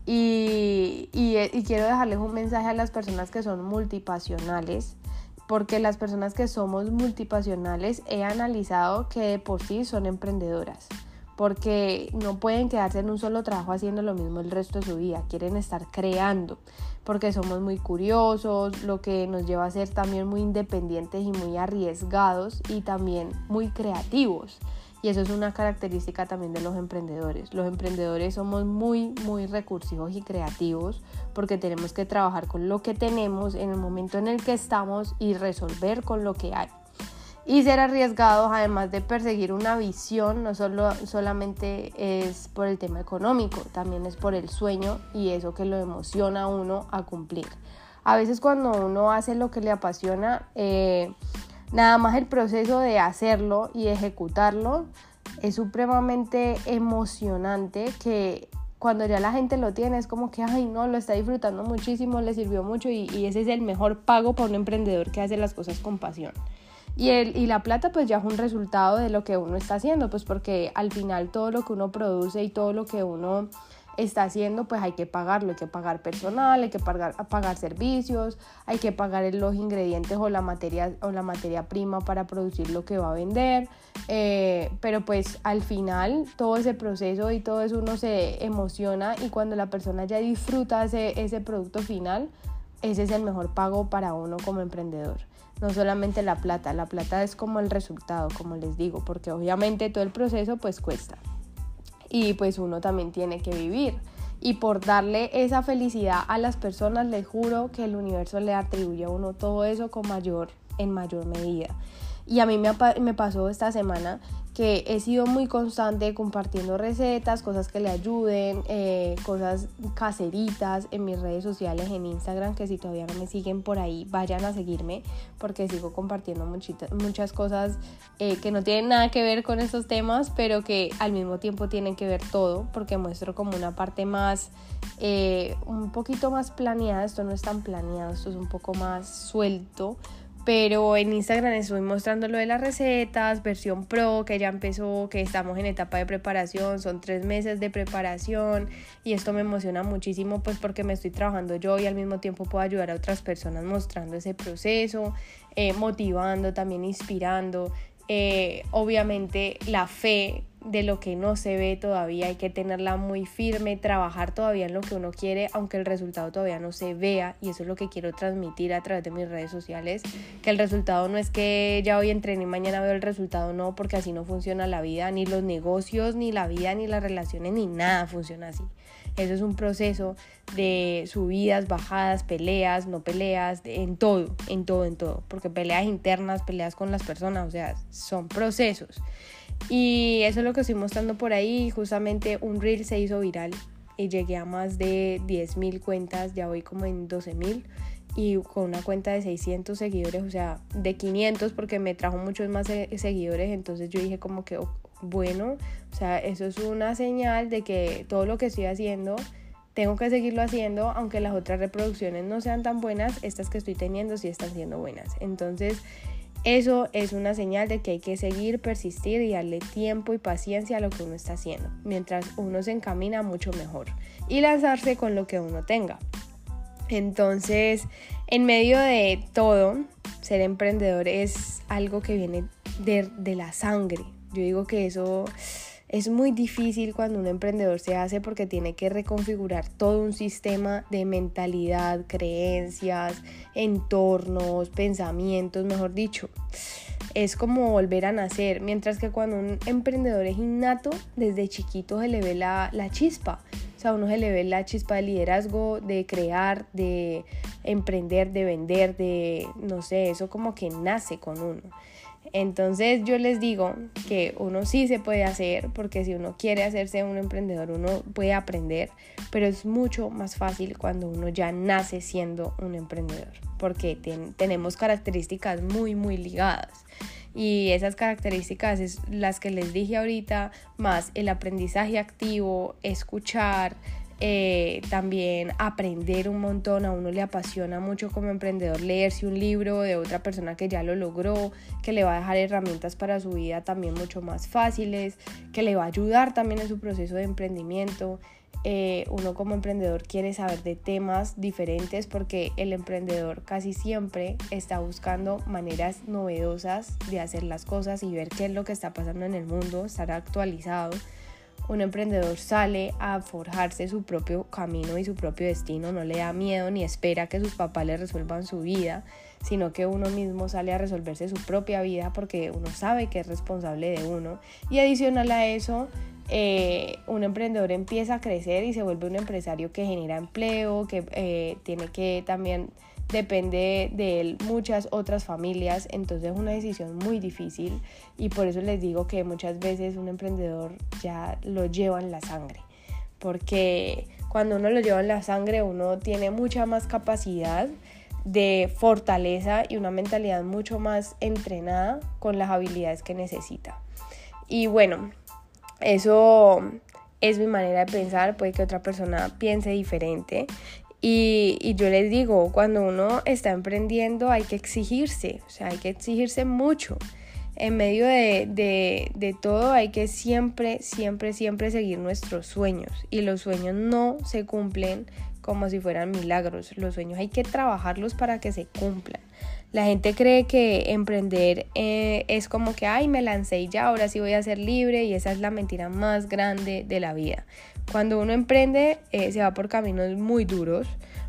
Y, y, quiero dejarles un mensaje a las personas que son multipasionales, porque las personas que somos multipasionales he analizado que de por sí son emprendedoras, porque no pueden quedarse en un solo trabajo haciendo lo mismo el resto de su vida, quieren estar creando, porque somos muy curiosos, lo que nos lleva a ser también muy independientes y muy arriesgados y también muy creativos. Y eso es una característica también de los emprendedores. Los emprendedores somos muy, muy recursivos y creativos porque tenemos que trabajar con lo que tenemos en el momento en el que estamos y resolver con lo que hay. Y ser arriesgados, además de perseguir una visión, no solo, solamente es por el tema económico, también es por el sueño y eso que lo emociona a uno a cumplir. A veces cuando uno hace lo que le apasiona, eh, Nada más el proceso de hacerlo y ejecutarlo es supremamente emocionante que cuando ya la gente lo tiene es como que, ay, no, lo está disfrutando muchísimo, le sirvió mucho y, y ese es el mejor pago para un emprendedor que hace las cosas con pasión. Y, el, y la plata pues ya es un resultado de lo que uno está haciendo, pues porque al final todo lo que uno produce y todo lo que uno está haciendo, pues hay que pagarlo, hay que pagar personal, hay que pagar, pagar servicios, hay que pagar los ingredientes o la materia, o la materia prima para producir lo que va a vender. Eh, pero pues al final todo ese proceso y todo eso uno se emociona y cuando la persona ya disfruta ese, ese producto final, ese es el mejor pago para uno como emprendedor. No solamente la plata, la plata es como el resultado, como les digo, porque obviamente todo el proceso pues cuesta y pues uno también tiene que vivir. Y por darle esa felicidad a las personas, les juro que el universo le atribuye a uno todo eso con mayor, en mayor medida. Y a mí me, me pasó esta semana que he sido muy constante compartiendo recetas, cosas que le ayuden, eh, cosas caseritas en mis redes sociales, en Instagram, que si todavía no me siguen por ahí, vayan a seguirme porque sigo compartiendo muchas cosas eh, que no tienen nada que ver con estos temas, pero que al mismo tiempo tienen que ver todo, porque muestro como una parte más, eh, un poquito más planeada, esto no es tan planeado, esto es un poco más suelto pero en Instagram estoy mostrando lo de las recetas, versión pro, que ya empezó, que estamos en etapa de preparación, son tres meses de preparación y esto me emociona muchísimo pues porque me estoy trabajando yo y al mismo tiempo puedo ayudar a otras personas mostrando ese proceso, eh, motivando, también inspirando. Eh, obviamente la fe de lo que no se ve todavía, hay que tenerla muy firme, trabajar todavía en lo que uno quiere, aunque el resultado todavía no se vea, y eso es lo que quiero transmitir a través de mis redes sociales, que el resultado no es que ya hoy entrené y mañana veo el resultado, no, porque así no funciona la vida, ni los negocios, ni la vida, ni las relaciones, ni nada funciona así. Eso es un proceso de subidas, bajadas, peleas, no peleas, en todo, en todo, en todo, porque peleas internas, peleas con las personas, o sea, son procesos. Y eso es lo que estoy mostrando por ahí. Justamente un reel se hizo viral y llegué a más de 10.000 cuentas, ya voy como en 12.000 y con una cuenta de 600 seguidores, o sea, de 500 porque me trajo muchos más seguidores, entonces yo dije como que, bueno, o sea, eso es una señal de que todo lo que estoy haciendo, tengo que seguirlo haciendo, aunque las otras reproducciones no sean tan buenas, estas que estoy teniendo sí están siendo buenas. Entonces, eso es una señal de que hay que seguir, persistir y darle tiempo y paciencia a lo que uno está haciendo, mientras uno se encamina mucho mejor y lanzarse con lo que uno tenga. Entonces, en medio de todo, ser emprendedor es algo que viene de, de la sangre. Yo digo que eso es muy difícil cuando un emprendedor se hace porque tiene que reconfigurar todo un sistema de mentalidad, creencias, entornos, pensamientos, mejor dicho. Es como volver a nacer, mientras que cuando un emprendedor es innato, desde chiquito se le ve la, la chispa. O sea, uno se le ve la chispa de liderazgo, de crear, de emprender, de vender, de, no sé, eso como que nace con uno. Entonces yo les digo que uno sí se puede hacer, porque si uno quiere hacerse un emprendedor, uno puede aprender, pero es mucho más fácil cuando uno ya nace siendo un emprendedor, porque tenemos características muy, muy ligadas. Y esas características es las que les dije ahorita, más el aprendizaje activo, escuchar, eh, también aprender un montón, a uno le apasiona mucho como emprendedor leerse un libro de otra persona que ya lo logró, que le va a dejar herramientas para su vida también mucho más fáciles, que le va a ayudar también en su proceso de emprendimiento. Eh, uno como emprendedor quiere saber de temas diferentes porque el emprendedor casi siempre está buscando maneras novedosas de hacer las cosas y ver qué es lo que está pasando en el mundo, estar actualizado un emprendedor sale a forjarse su propio camino y su propio destino, no le da miedo ni espera que sus papás le resuelvan su vida, sino que uno mismo sale a resolverse su propia vida porque uno sabe que es responsable de uno. Y adicional a eso, eh, un emprendedor empieza a crecer y se vuelve un empresario que genera empleo, que eh, tiene que también depende de él muchas otras familias, entonces es una decisión muy difícil y por eso les digo que muchas veces un emprendedor ya lo lleva en la sangre, porque cuando uno lo lleva en la sangre uno tiene mucha más capacidad de fortaleza y una mentalidad mucho más entrenada con las habilidades que necesita. Y bueno, eso es mi manera de pensar, puede que otra persona piense diferente. Y, yo les digo, cuando uno está emprendiendo hay que exigirse, o sea, hay que exigirse mucho. En medio de, todo hay que siempre, siempre, siempre seguir nuestros sueños. Y los sueños no se cumplen como si fueran milagros. Los sueños hay que trabajarlos para que se cumplan. La gente cree que emprender eh, es como que, ay, me lancé y ya, ahora sí voy a ser libre y esa es la mentira más grande de la vida. Cuando uno emprende eh, se va por caminos muy duros,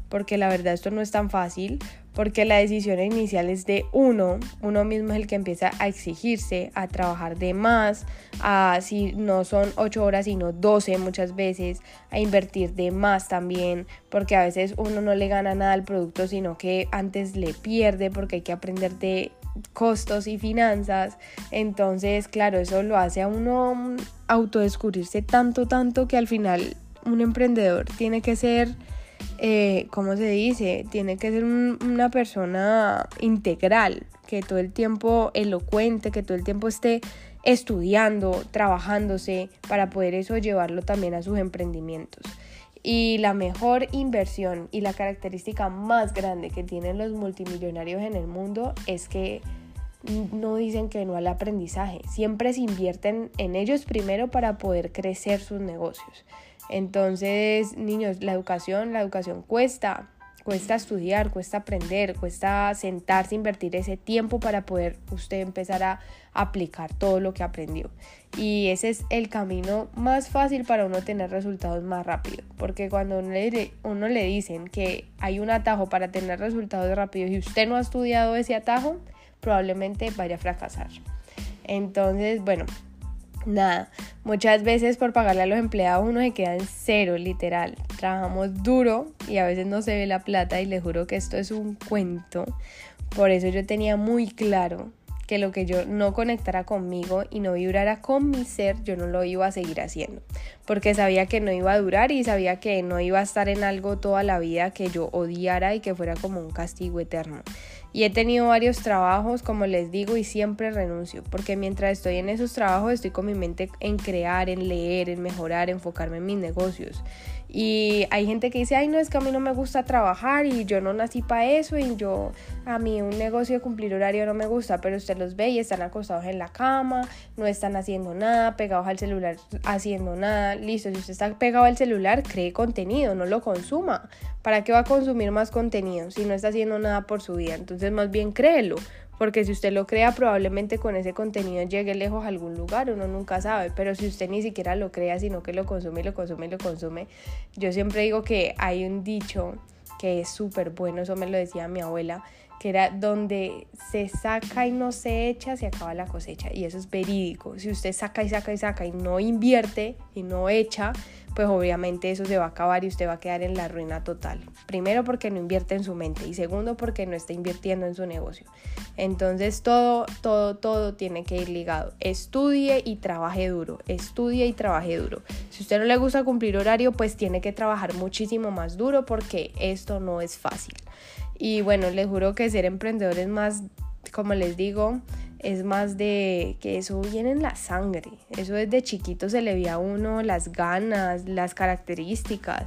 porque la verdad esto no es tan fácil, porque la decisión inicial es de uno, uno mismo es el que empieza a exigirse, a trabajar de más, a si no son 8 horas sino 12 muchas veces, a invertir de más también, porque a veces uno no le gana nada al producto, sino que antes le pierde porque hay que aprender de costos y finanzas. Entonces, claro, eso lo hace a uno autodescubrirse tanto, tanto que al final un emprendedor tiene que ser eh, ¿cómo se dice? Tiene que ser una persona integral, que todo el tiempo elocuente, que todo el tiempo esté estudiando, trabajándose, para poder eso llevarlo también a sus emprendimientos. Y la mejor inversión y la característica más grande que tienen los multimillonarios en el mundo es que no dicen que no al aprendizaje, siempre se invierten en ellos primero para poder crecer sus negocios. Entonces, niños, la educación, la educación cuesta, cuesta estudiar, cuesta aprender, cuesta sentarse, invertir ese tiempo para poder usted empezar a aplicar todo lo que aprendió. Y ese es el camino más fácil para uno tener resultados más rápido, porque cuando uno le, uno le dicen que hay un atajo para tener resultados rápidos y usted no ha estudiado ese atajo, probablemente vaya a fracasar. Entonces, bueno, nada, muchas veces por pagarle a los empleados uno se queda en cero, literal. Trabajamos duro y a veces no se ve la plata y les juro que esto es un cuento. Por eso yo tenía muy claro que lo que yo no conectara conmigo y no vibrara con mi ser, yo no lo iba a seguir haciendo. Porque sabía que no iba a durar y sabía que no iba a estar en algo toda la vida que yo odiara y que fuera como un castigo eterno. Y he tenido varios trabajos, como les digo, y siempre renuncio, porque mientras estoy en esos trabajos estoy con mi mente en crear, en leer, en mejorar, enfocarme en mis negocios. Y hay gente que dice, ay, no, es que a mí no me gusta trabajar y yo no nací para eso y yo, a mí un negocio de cumplir horario no me gusta, pero usted los ve y están acostados en la cama, no están haciendo nada, pegados al celular haciendo nada, listo, si usted está pegado al celular, cree contenido, no lo consuma. ¿Para qué va a consumir más contenido si no está haciendo nada por su vida? Entonces más bien créelo, porque si usted lo crea probablemente con ese contenido llegue lejos a algún lugar, uno nunca sabe, pero si usted ni siquiera lo crea, sino que lo consume lo consume y lo consume, yo siempre digo que hay un dicho que es súper bueno, eso me lo decía mi abuela, que era donde se saca y no se echa, se acaba la cosecha. Y eso es verídico. Si usted saca y saca y saca y no invierte y no echa, pues obviamente eso se va a acabar y usted va a quedar en la ruina total. Primero porque no invierte en su mente y segundo porque no está invirtiendo en su negocio. Entonces todo, todo, todo tiene que ir ligado. Estudie y trabaje duro, estudie y trabaje duro. Si usted no le gusta cumplir horario, pues tiene que trabajar muchísimo más duro porque esto no es fácil. Y bueno, les juro que ser emprendedor es más, como les digo, es más de que eso viene en la sangre. Eso desde chiquito se le ve a uno las ganas, las características.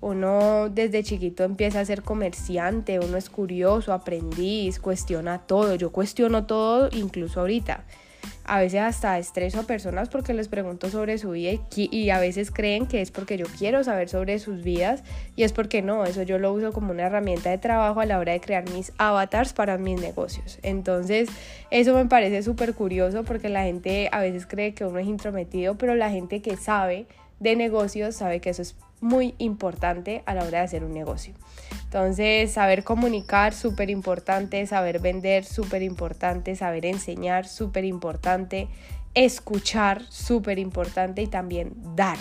Uno desde chiquito empieza a ser comerciante, uno es curioso, aprendiz, cuestiona todo. Yo cuestiono todo incluso ahorita a veces hasta estreso a personas porque les pregunto sobre su vida y, a veces creen que es porque yo quiero saber sobre sus vidas y es porque no, eso yo lo uso como una herramienta de trabajo a la hora de crear mis avatars para mis negocios. Entonces, eso me parece súper curioso porque la gente a veces cree que uno es intrometido, pero la gente que sabe de negocios sabe que eso es muy importante a la hora de hacer un negocio. Entonces, saber comunicar, súper importante, saber vender, súper importante, saber enseñar, súper importante, escuchar, súper importante y también dar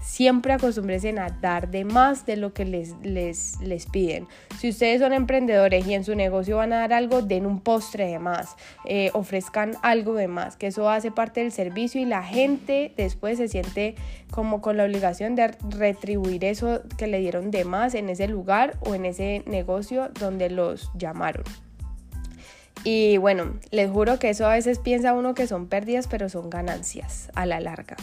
siempre acostúmbrense a dar de más de lo que les, les, les piden. Si ustedes son emprendedores y en su negocio van a dar algo, den un postre de más, eh, ofrezcan algo de más, que eso hace parte del servicio y la gente después se siente como con la obligación de retribuir eso que le dieron de más en ese lugar o en ese negocio donde los llamaron. Y bueno, les juro que eso a veces piensa uno que son pérdidas, pero son ganancias a la larga.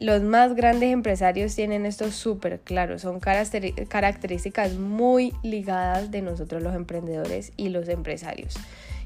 Los más grandes empresarios tienen esto súper claro, son características muy ligadas de nosotros los emprendedores y los empresarios.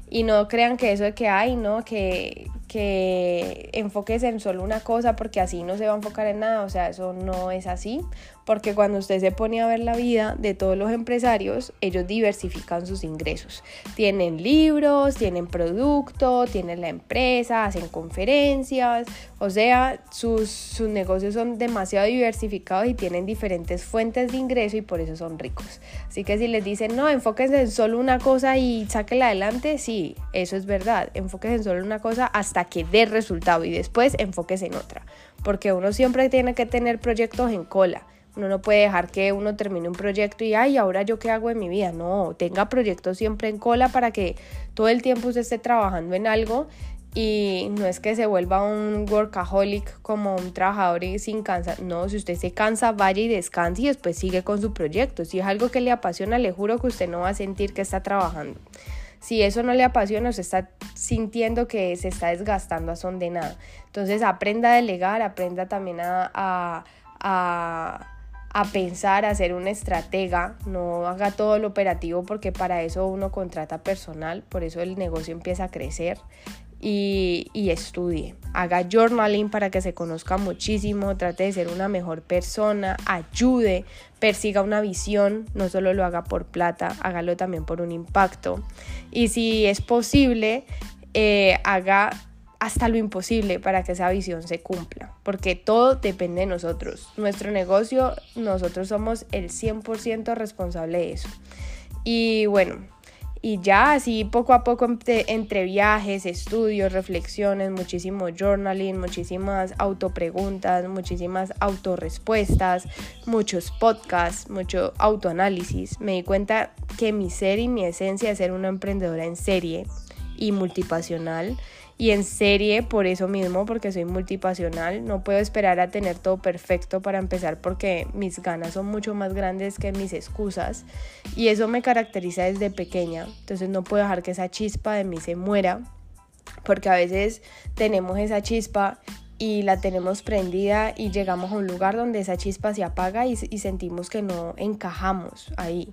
Y no crean que eso de que hay, ¿no? Que, que enfoques en solo una cosa porque así no se va a enfocar en nada. O sea, eso no es así. Porque cuando usted se pone a ver la vida de todos los empresarios, ellos diversifican sus ingresos. Tienen libros, tienen producto, tienen la empresa, hacen conferencias. O sea, sus, sus negocios son demasiado diversificados y tienen diferentes fuentes de ingreso y por eso son ricos. Así que si les dicen, no, enfóquense en solo una cosa y sáquela adelante, sí, eso es verdad. Enfóquense en solo una cosa hasta que dé resultado y después enfóquese en otra. Porque uno siempre tiene que tener proyectos en cola uno no puede dejar que uno termine un proyecto y, ay, ahora yo qué hago en mi vida. No, tenga proyectos siempre en cola para que todo el tiempo usted esté trabajando en algo y no es que se vuelva un workaholic como un trabajador sin cansar. No, si usted se cansa, vaya y descanse y después sigue con su proyecto. Si es algo que le apasiona, le juro que usted no va a sentir que está trabajando. Si eso no le apasiona, usted está sintiendo que se está desgastando a son de nada. Entonces aprenda a delegar, aprenda también a pensar, a ser una estratega, no haga todo lo operativo porque para eso uno contrata personal, por eso el negocio empieza a crecer y, y, estudie. Haga journaling para que se conozca muchísimo, trate de ser una mejor persona, ayude, persiga una visión, no solo lo haga por plata, hágalo también por un impacto. Y si es posible, eh, haga hasta lo imposible para que esa visión se cumpla, porque todo depende de nosotros. Nuestro negocio, nosotros somos el 100% responsable de eso. Y bueno, y ya así poco a poco entre, viajes, estudios, reflexiones, muchísimo journaling, muchísimas autopreguntas, muchísimas autorrespuestas, muchos podcasts, mucho autoanálisis, me di cuenta que mi ser y mi esencia es ser una emprendedora en serie y multipasional y en serie por eso mismo, porque soy multipasional. No puedo esperar a tener todo perfecto para empezar porque mis ganas son mucho más grandes que mis excusas y eso me caracteriza desde pequeña. Entonces no puedo dejar que esa chispa de mí se muera porque a veces tenemos esa chispa y la tenemos prendida y llegamos a un lugar donde esa chispa se apaga y, y sentimos que no encajamos ahí.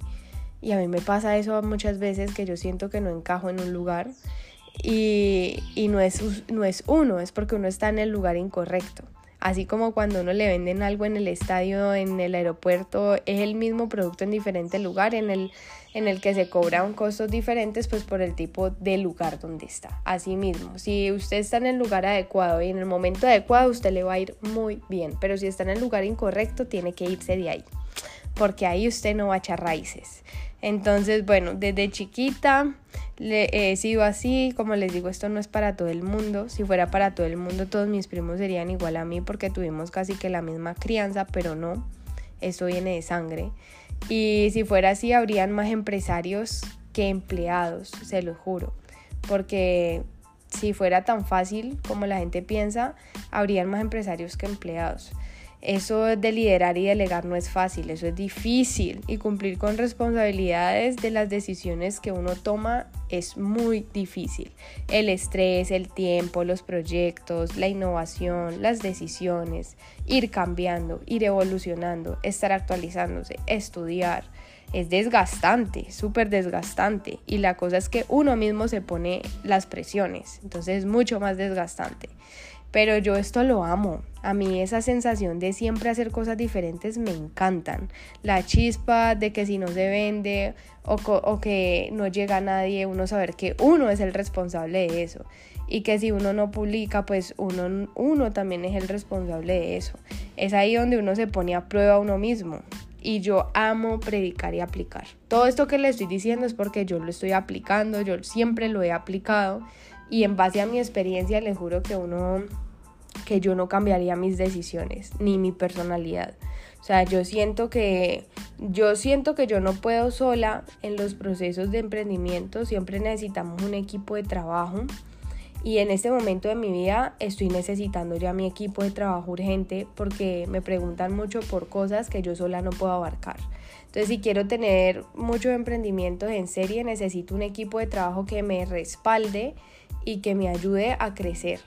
Y a mí me pasa eso muchas veces que yo siento que no encajo en un lugar y, no, es, no es uno, es porque uno está en el lugar incorrecto. Así como cuando uno le venden algo en el estadio, en el aeropuerto, es el mismo producto en diferente lugar en el, en el que se cobran costos diferentes pues por el tipo de lugar donde está. Así mismo, si usted está en el lugar adecuado y en el momento adecuado, usted le va a ir muy bien. Pero si está en el lugar incorrecto, tiene que irse de ahí. Porque ahí usted no va a echar raíces. Entonces, bueno, desde chiquita le, he sido así, como les digo, esto no es para todo el mundo. Si fuera para todo el mundo, todos mis primos serían igual a mí porque tuvimos casi que la misma crianza, pero no, eso viene de sangre. Y si fuera así, habrían más empresarios que empleados, se lo juro. Porque si fuera tan fácil como la gente piensa, habrían más empresarios que empleados. Eso de liderar y delegar no es fácil, eso es difícil y cumplir con responsabilidades de las decisiones que uno toma es muy difícil. El estrés, el tiempo, los proyectos, la innovación, las decisiones, ir cambiando, ir evolucionando, estar actualizándose, estudiar. Es desgastante, súper desgastante. Y la cosa es que uno mismo se pone las presiones. Entonces es mucho más desgastante. Pero yo esto lo amo. A mí esa sensación de siempre hacer cosas diferentes me encantan. La chispa de que si no se vende o, que no llega a nadie, uno saber que uno es el responsable de eso. Y que si uno no publica, pues uno, uno también es el responsable de eso. Es ahí donde uno se pone a prueba a uno mismo. Y yo amo predicar y aplicar. Todo esto que le estoy diciendo es porque yo lo estoy aplicando, yo siempre lo he aplicado. Y en base a mi experiencia les juro que uno que yo no cambiaría mis decisiones ni mi personalidad. O sea, yo siento que yo siento que yo no puedo sola en los procesos de emprendimiento, siempre necesitamos un equipo de trabajo Y en este momento de mi vida estoy necesitando ya mi equipo de trabajo urgente porque me preguntan mucho por cosas que yo sola no puedo abarcar. Entonces, si quiero tener muchos emprendimientos en serie, necesito un equipo de trabajo que me respalde y que me ayude a crecer.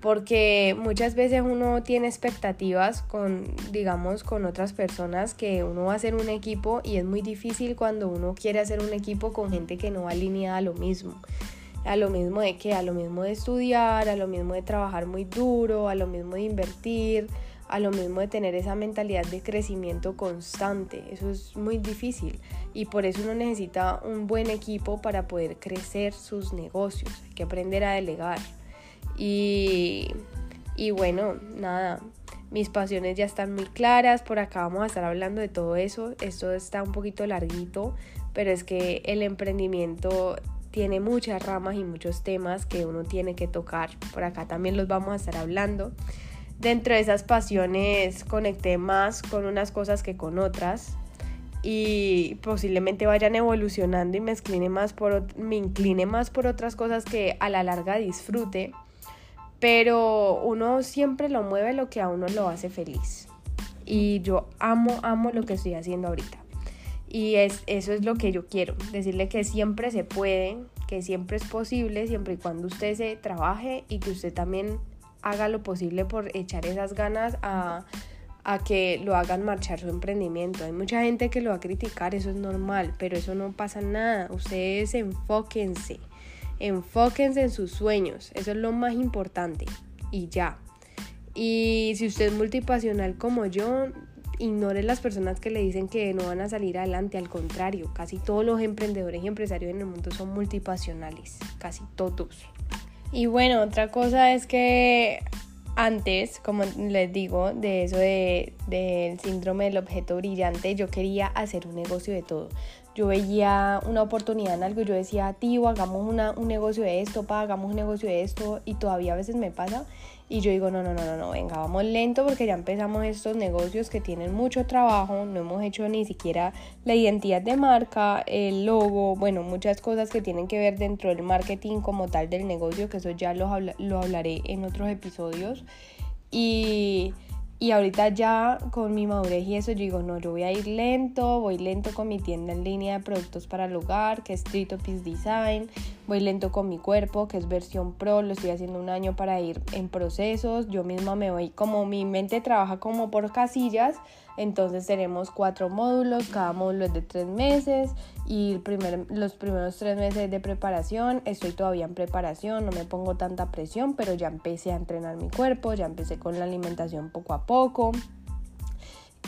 Porque muchas veces uno tiene expectativas con, digamos, con otras personas que uno va a hacer un equipo y es muy difícil cuando uno quiere hacer un equipo con gente que no va alineada a lo mismo a lo mismo de que, a lo mismo de estudiar, a lo mismo de trabajar muy duro, a lo mismo de invertir, a lo mismo de tener esa mentalidad de crecimiento constante. Eso es muy difícil y por eso uno necesita un buen equipo para poder crecer sus negocios. Hay que aprender a delegar. Y, y bueno, nada, mis pasiones ya están muy claras. Por acá vamos a estar hablando de todo eso. Esto está un poquito larguito, pero es que el emprendimiento tiene muchas ramas y muchos temas que uno tiene que tocar. Por acá también los vamos a estar hablando. Dentro de esas pasiones conecté más con unas cosas que con otras y posiblemente vayan evolucionando y me incline más por, me incline más por otras cosas que a la larga disfrute. Pero uno siempre lo mueve lo que a uno lo hace feliz. Y yo amo, amo lo que estoy haciendo ahorita. Y es, eso es lo que yo quiero, decirle que siempre se puede, que siempre es posible, siempre y cuando usted se trabaje y que usted también haga lo posible por echar esas ganas a, a que lo hagan marchar su emprendimiento. Hay mucha gente que lo va a criticar, eso es normal, pero eso no pasa nada. Ustedes enfóquense, enfóquense en sus sueños, eso es lo más importante y ya. Y si usted es multipasional como yo, ignore las personas que le dicen que no van a salir adelante, al contrario, casi todos los emprendedores y empresarios en el mundo son multipasionales, casi todos. Y bueno, otra cosa es que antes, como les digo, de eso del de, síndrome del objeto brillante, yo quería hacer un negocio de todo. Yo veía una oportunidad en algo y yo decía, tío, hagamos una, un negocio de esto, pa, hagamos un negocio de esto, y todavía a veces me pasa, y yo digo, no, no, no, no, no, venga, vamos lento porque ya empezamos estos negocios que tienen mucho trabajo, no hemos hecho ni siquiera la identidad de marca, el logo, bueno, muchas cosas que tienen que ver dentro del marketing como tal del negocio, que eso ya lo, lo hablaré en otros episodios, y y ahorita ya con mi madurez y eso, yo digo, no, yo voy a ir lento, voy lento con mi tienda en línea de productos para el hogar, que es Street Office Design, voy lento con mi cuerpo, que es versión pro, lo estoy haciendo un año para ir en procesos, yo misma me voy, como mi mente trabaja como por casillas, entonces tenemos cuatro módulos, cada módulo es de tres meses y primer, los primeros tres meses de preparación, estoy todavía en preparación, no me pongo tanta presión, pero ya empecé a entrenar mi cuerpo, ya empecé con la alimentación poco a poco.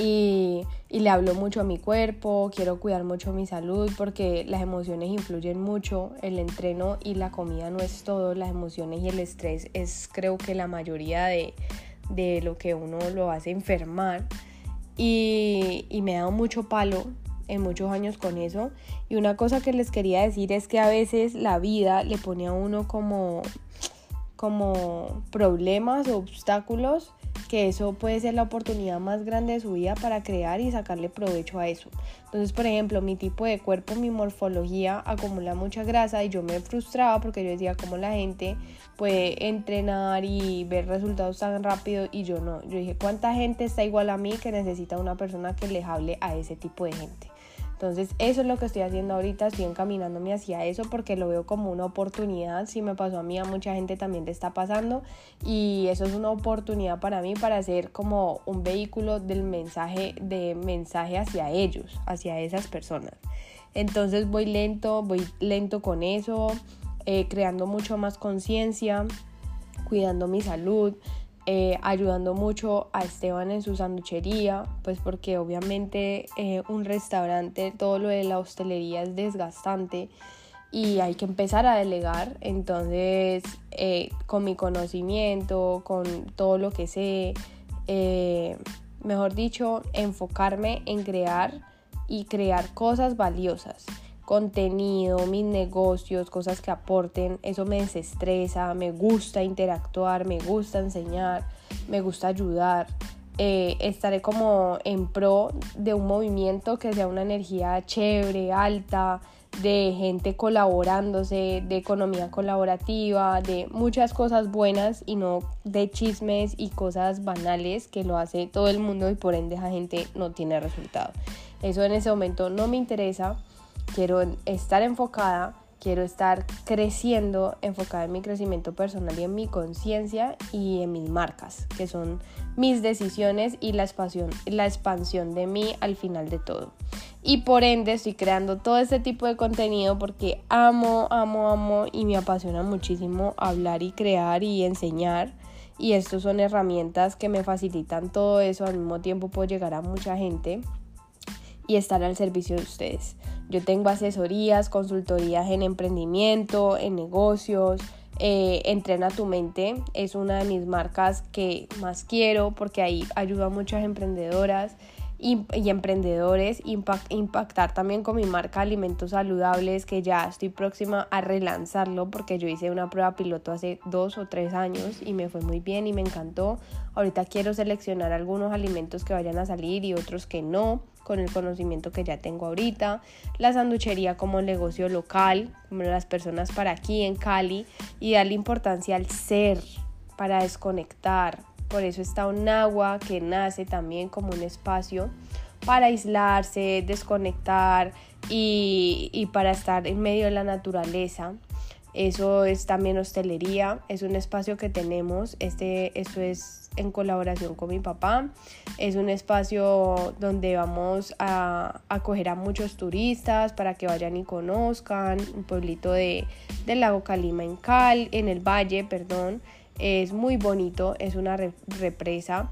Y, y, le hablo mucho a mi cuerpo, quiero cuidar mucho mi salud porque las emociones influyen mucho, el entreno y la comida no es todo, las emociones y el estrés es creo que la mayoría de, de lo que uno lo hace enfermar y, y me ha dado mucho palo en muchos años con eso. Y una cosa que les quería decir es que a veces la vida le pone a uno como, como problemas o obstáculos que eso puede ser la oportunidad más grande de su vida para crear y sacarle provecho a eso. Entonces, por ejemplo, mi tipo de cuerpo, mi morfología acumula mucha grasa y yo me frustraba porque yo decía cómo la gente puede entrenar y ver resultados tan rápido y yo no. Yo dije, ¿cuánta gente está igual a mí que necesita una persona que les hable a ese tipo de gente? Entonces eso es lo que estoy haciendo ahorita, estoy encaminándome hacia eso porque lo veo como una oportunidad. Si me pasó a mí, a mucha gente también le está pasando y eso es una oportunidad para mí para hacer como un vehículo del mensaje, de mensaje hacia ellos, hacia esas personas. Entonces voy lento, voy lento con eso, eh, creando mucho más conciencia, cuidando mi salud, eh, ayudando mucho a Esteban en su sanduchería, pues porque obviamente eh, un restaurante, todo lo de la hostelería es desgastante y hay que empezar a delegar. Entonces, eh, con mi conocimiento, con todo lo que sé, mejor dicho, enfocarme en crear y crear cosas valiosas contenido, mis negocios, cosas que aporten, eso me desestresa, me gusta interactuar, me gusta enseñar, me gusta ayudar. eh, estaré como en pro de un movimiento que sea una energía chévere, alta, de gente colaborándose, de economía colaborativa, de muchas cosas buenas y no de chismes y cosas banales que lo hace todo el mundo y por ende esa gente no tiene resultado. Eso en ese momento no me interesa, quiero estar enfocada quiero estar creciendo, enfocada en mi crecimiento personal y en mi conciencia y en mis marcas, que son mis decisiones y la expansión, la expansión de mí al final de todo. Y por ende estoy creando todo este tipo de contenido porque amo, amo, amo y me apasiona muchísimo hablar y crear y enseñar. Y estas son herramientas que me facilitan todo eso. Al mismo tiempo puedo llegar a mucha gente y estar al servicio de ustedes. Yo tengo asesorías, consultorías en emprendimiento, en negocios. Eh, Entrena tu mente es una de mis marcas que más quiero porque ahí ayuda a muchas emprendedoras y, emprendedores, impactar también con mi marca Alimentos Saludables, que ya estoy próxima a relanzarlo porque yo hice una prueba piloto hace dos o tres años y me fue muy bien y me encantó. Ahorita quiero seleccionar algunos alimentos que vayan a salir y otros que no con el conocimiento que ya tengo ahorita, la sanduchería como negocio local, como las personas para aquí en Cali y darle importancia al ser para desconectar, por eso está un agua que nace también como un espacio para aislarse, desconectar y, para estar en medio de la naturaleza. Eso es también hostelería, es un espacio que tenemos, este, esto es en colaboración con mi papá, es un espacio donde vamos a acoger a muchos turistas para que vayan y conozcan. Un pueblito de, del lago Calima en Cal, en el valle, perdón, es muy bonito, es una represa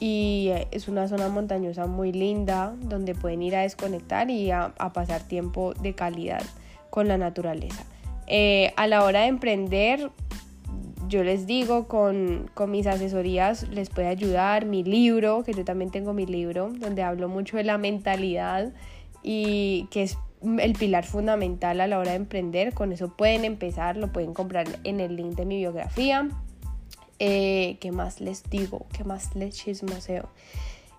y es una zona montañosa muy linda donde pueden ir a desconectar y a, pasar tiempo de calidad con la naturaleza. Eh, a la hora de emprender, yo les digo, con, con, mis asesorías les puede ayudar mi libro, que yo también tengo mi libro, donde hablo mucho de la mentalidad y que es el pilar fundamental a la hora de emprender. Con eso pueden empezar, lo pueden comprar en el link de mi biografía. Eh, ¿Qué más les digo? ¿Qué más les chismoseo?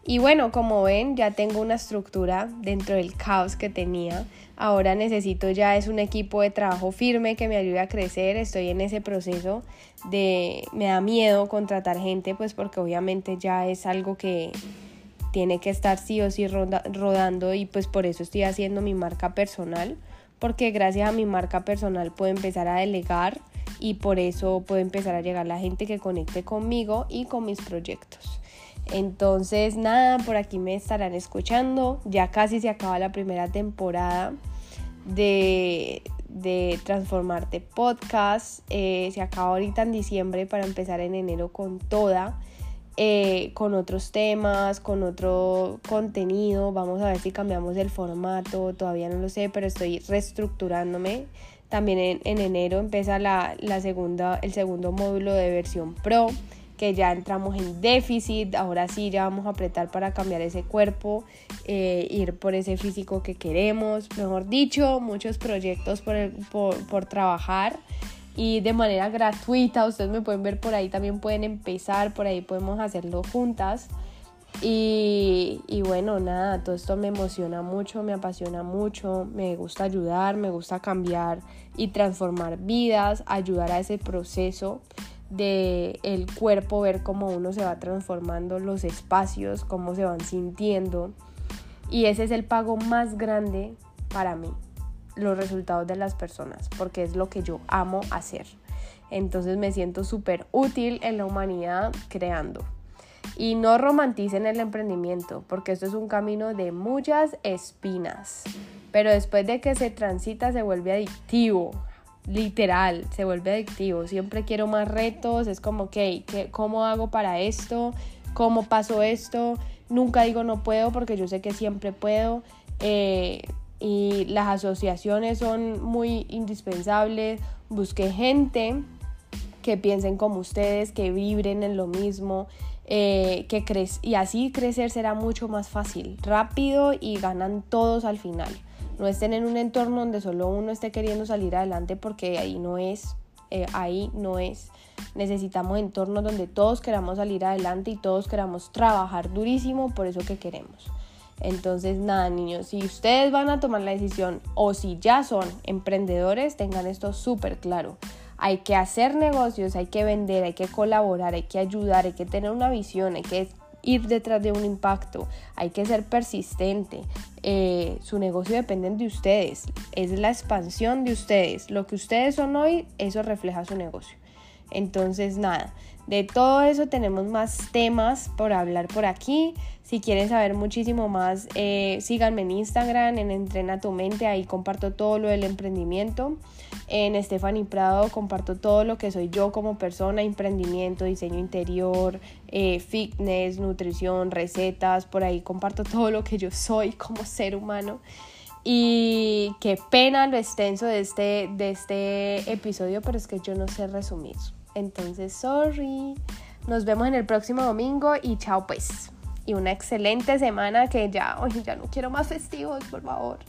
Y bueno, como ven, ya tengo una estructura dentro del caos que tenía. Ahora necesito ya es un equipo de trabajo firme que me ayude a crecer. Estoy en ese proceso de me da miedo contratar gente, pues porque obviamente ya es algo que tiene que estar sí o sí rodando y pues por eso estoy haciendo mi marca personal, porque gracias a mi marca personal puedo empezar a delegar y por eso puede empezar a llegar la gente que conecte conmigo y con mis proyectos. Entonces, nada, por aquí me estarán escuchando. Ya casi se acaba la primera temporada de, de Transformarte Podcast. Eh, se acaba ahorita en diciembre para empezar en enero con toda. Eh, con otros temas, con otro contenido. Vamos a ver si cambiamos el formato, todavía no lo sé, pero estoy reestructurándome. También en, enero empieza la, segunda, el segundo módulo de versión Pro, que ya entramos en déficit, ahora sí ya vamos a apretar para cambiar ese cuerpo, eh, ir por ese físico que queremos, mejor dicho, muchos proyectos por, por trabajar y de manera gratuita, ustedes me pueden ver por ahí, también pueden empezar, por ahí podemos hacerlo juntas. Y, bueno, nada, todo esto me emociona mucho, me apasiona mucho, me gusta ayudar, me gusta cambiar y transformar vidas, ayudar a ese proceso de el cuerpo, ver cómo uno se va transformando, los espacios, cómo se van sintiendo. Y ese es el pago más grande para mí, los resultados de las personas, porque es lo que yo amo hacer. Entonces me siento súper útil en la humanidad creando. Y no romanticen el emprendimiento, porque esto es un camino de muchas espinas. Pero después de que se transita se vuelve adictivo, literal, se vuelve adictivo. Siempre quiero más retos, es como, ok, ¿cómo hago para esto? ¿Cómo paso esto? Nunca digo no puedo porque yo sé que siempre puedo. Eh, y las asociaciones son muy indispensables. Busque gente que piensen como ustedes, que vibren en lo mismo, eh, que y así crecer será mucho más fácil, rápido y ganan todos al final. No estén en un entorno donde solo uno esté queriendo salir adelante porque ahí no es. eh, ahí no es. Necesitamos entornos donde todos queramos salir adelante y todos queramos trabajar durísimo por eso que queremos. Entonces, nada, niños, si ustedes van a tomar la decisión o si ya son emprendedores, tengan esto súper claro. Hay que hacer negocios, hay que vender, hay que colaborar, hay que ayudar, hay que tener una visión, hay que ir detrás de un impacto, hay que ser persistente. Eh, su negocio depende de ustedes, es la expansión de ustedes. Lo que ustedes son hoy, eso refleja su negocio. Entonces, nada, de todo eso tenemos más temas por hablar por aquí. Si quieren saber muchísimo más, eh, síganme en Instagram, en Entrena tu Mente, ahí comparto todo lo del emprendimiento. En Stephanie Prado comparto todo lo que soy yo como persona, emprendimiento, diseño interior, eh, fitness, nutrición, recetas, por ahí comparto todo lo que yo soy como ser humano. Y qué pena lo extenso de este, de este episodio, pero es que yo no sé resumir. Entonces, sorry. Nos vemos en el próximo domingo y chao pues y una excelente semana que ya, oye, ya no quiero más festivos, por favor.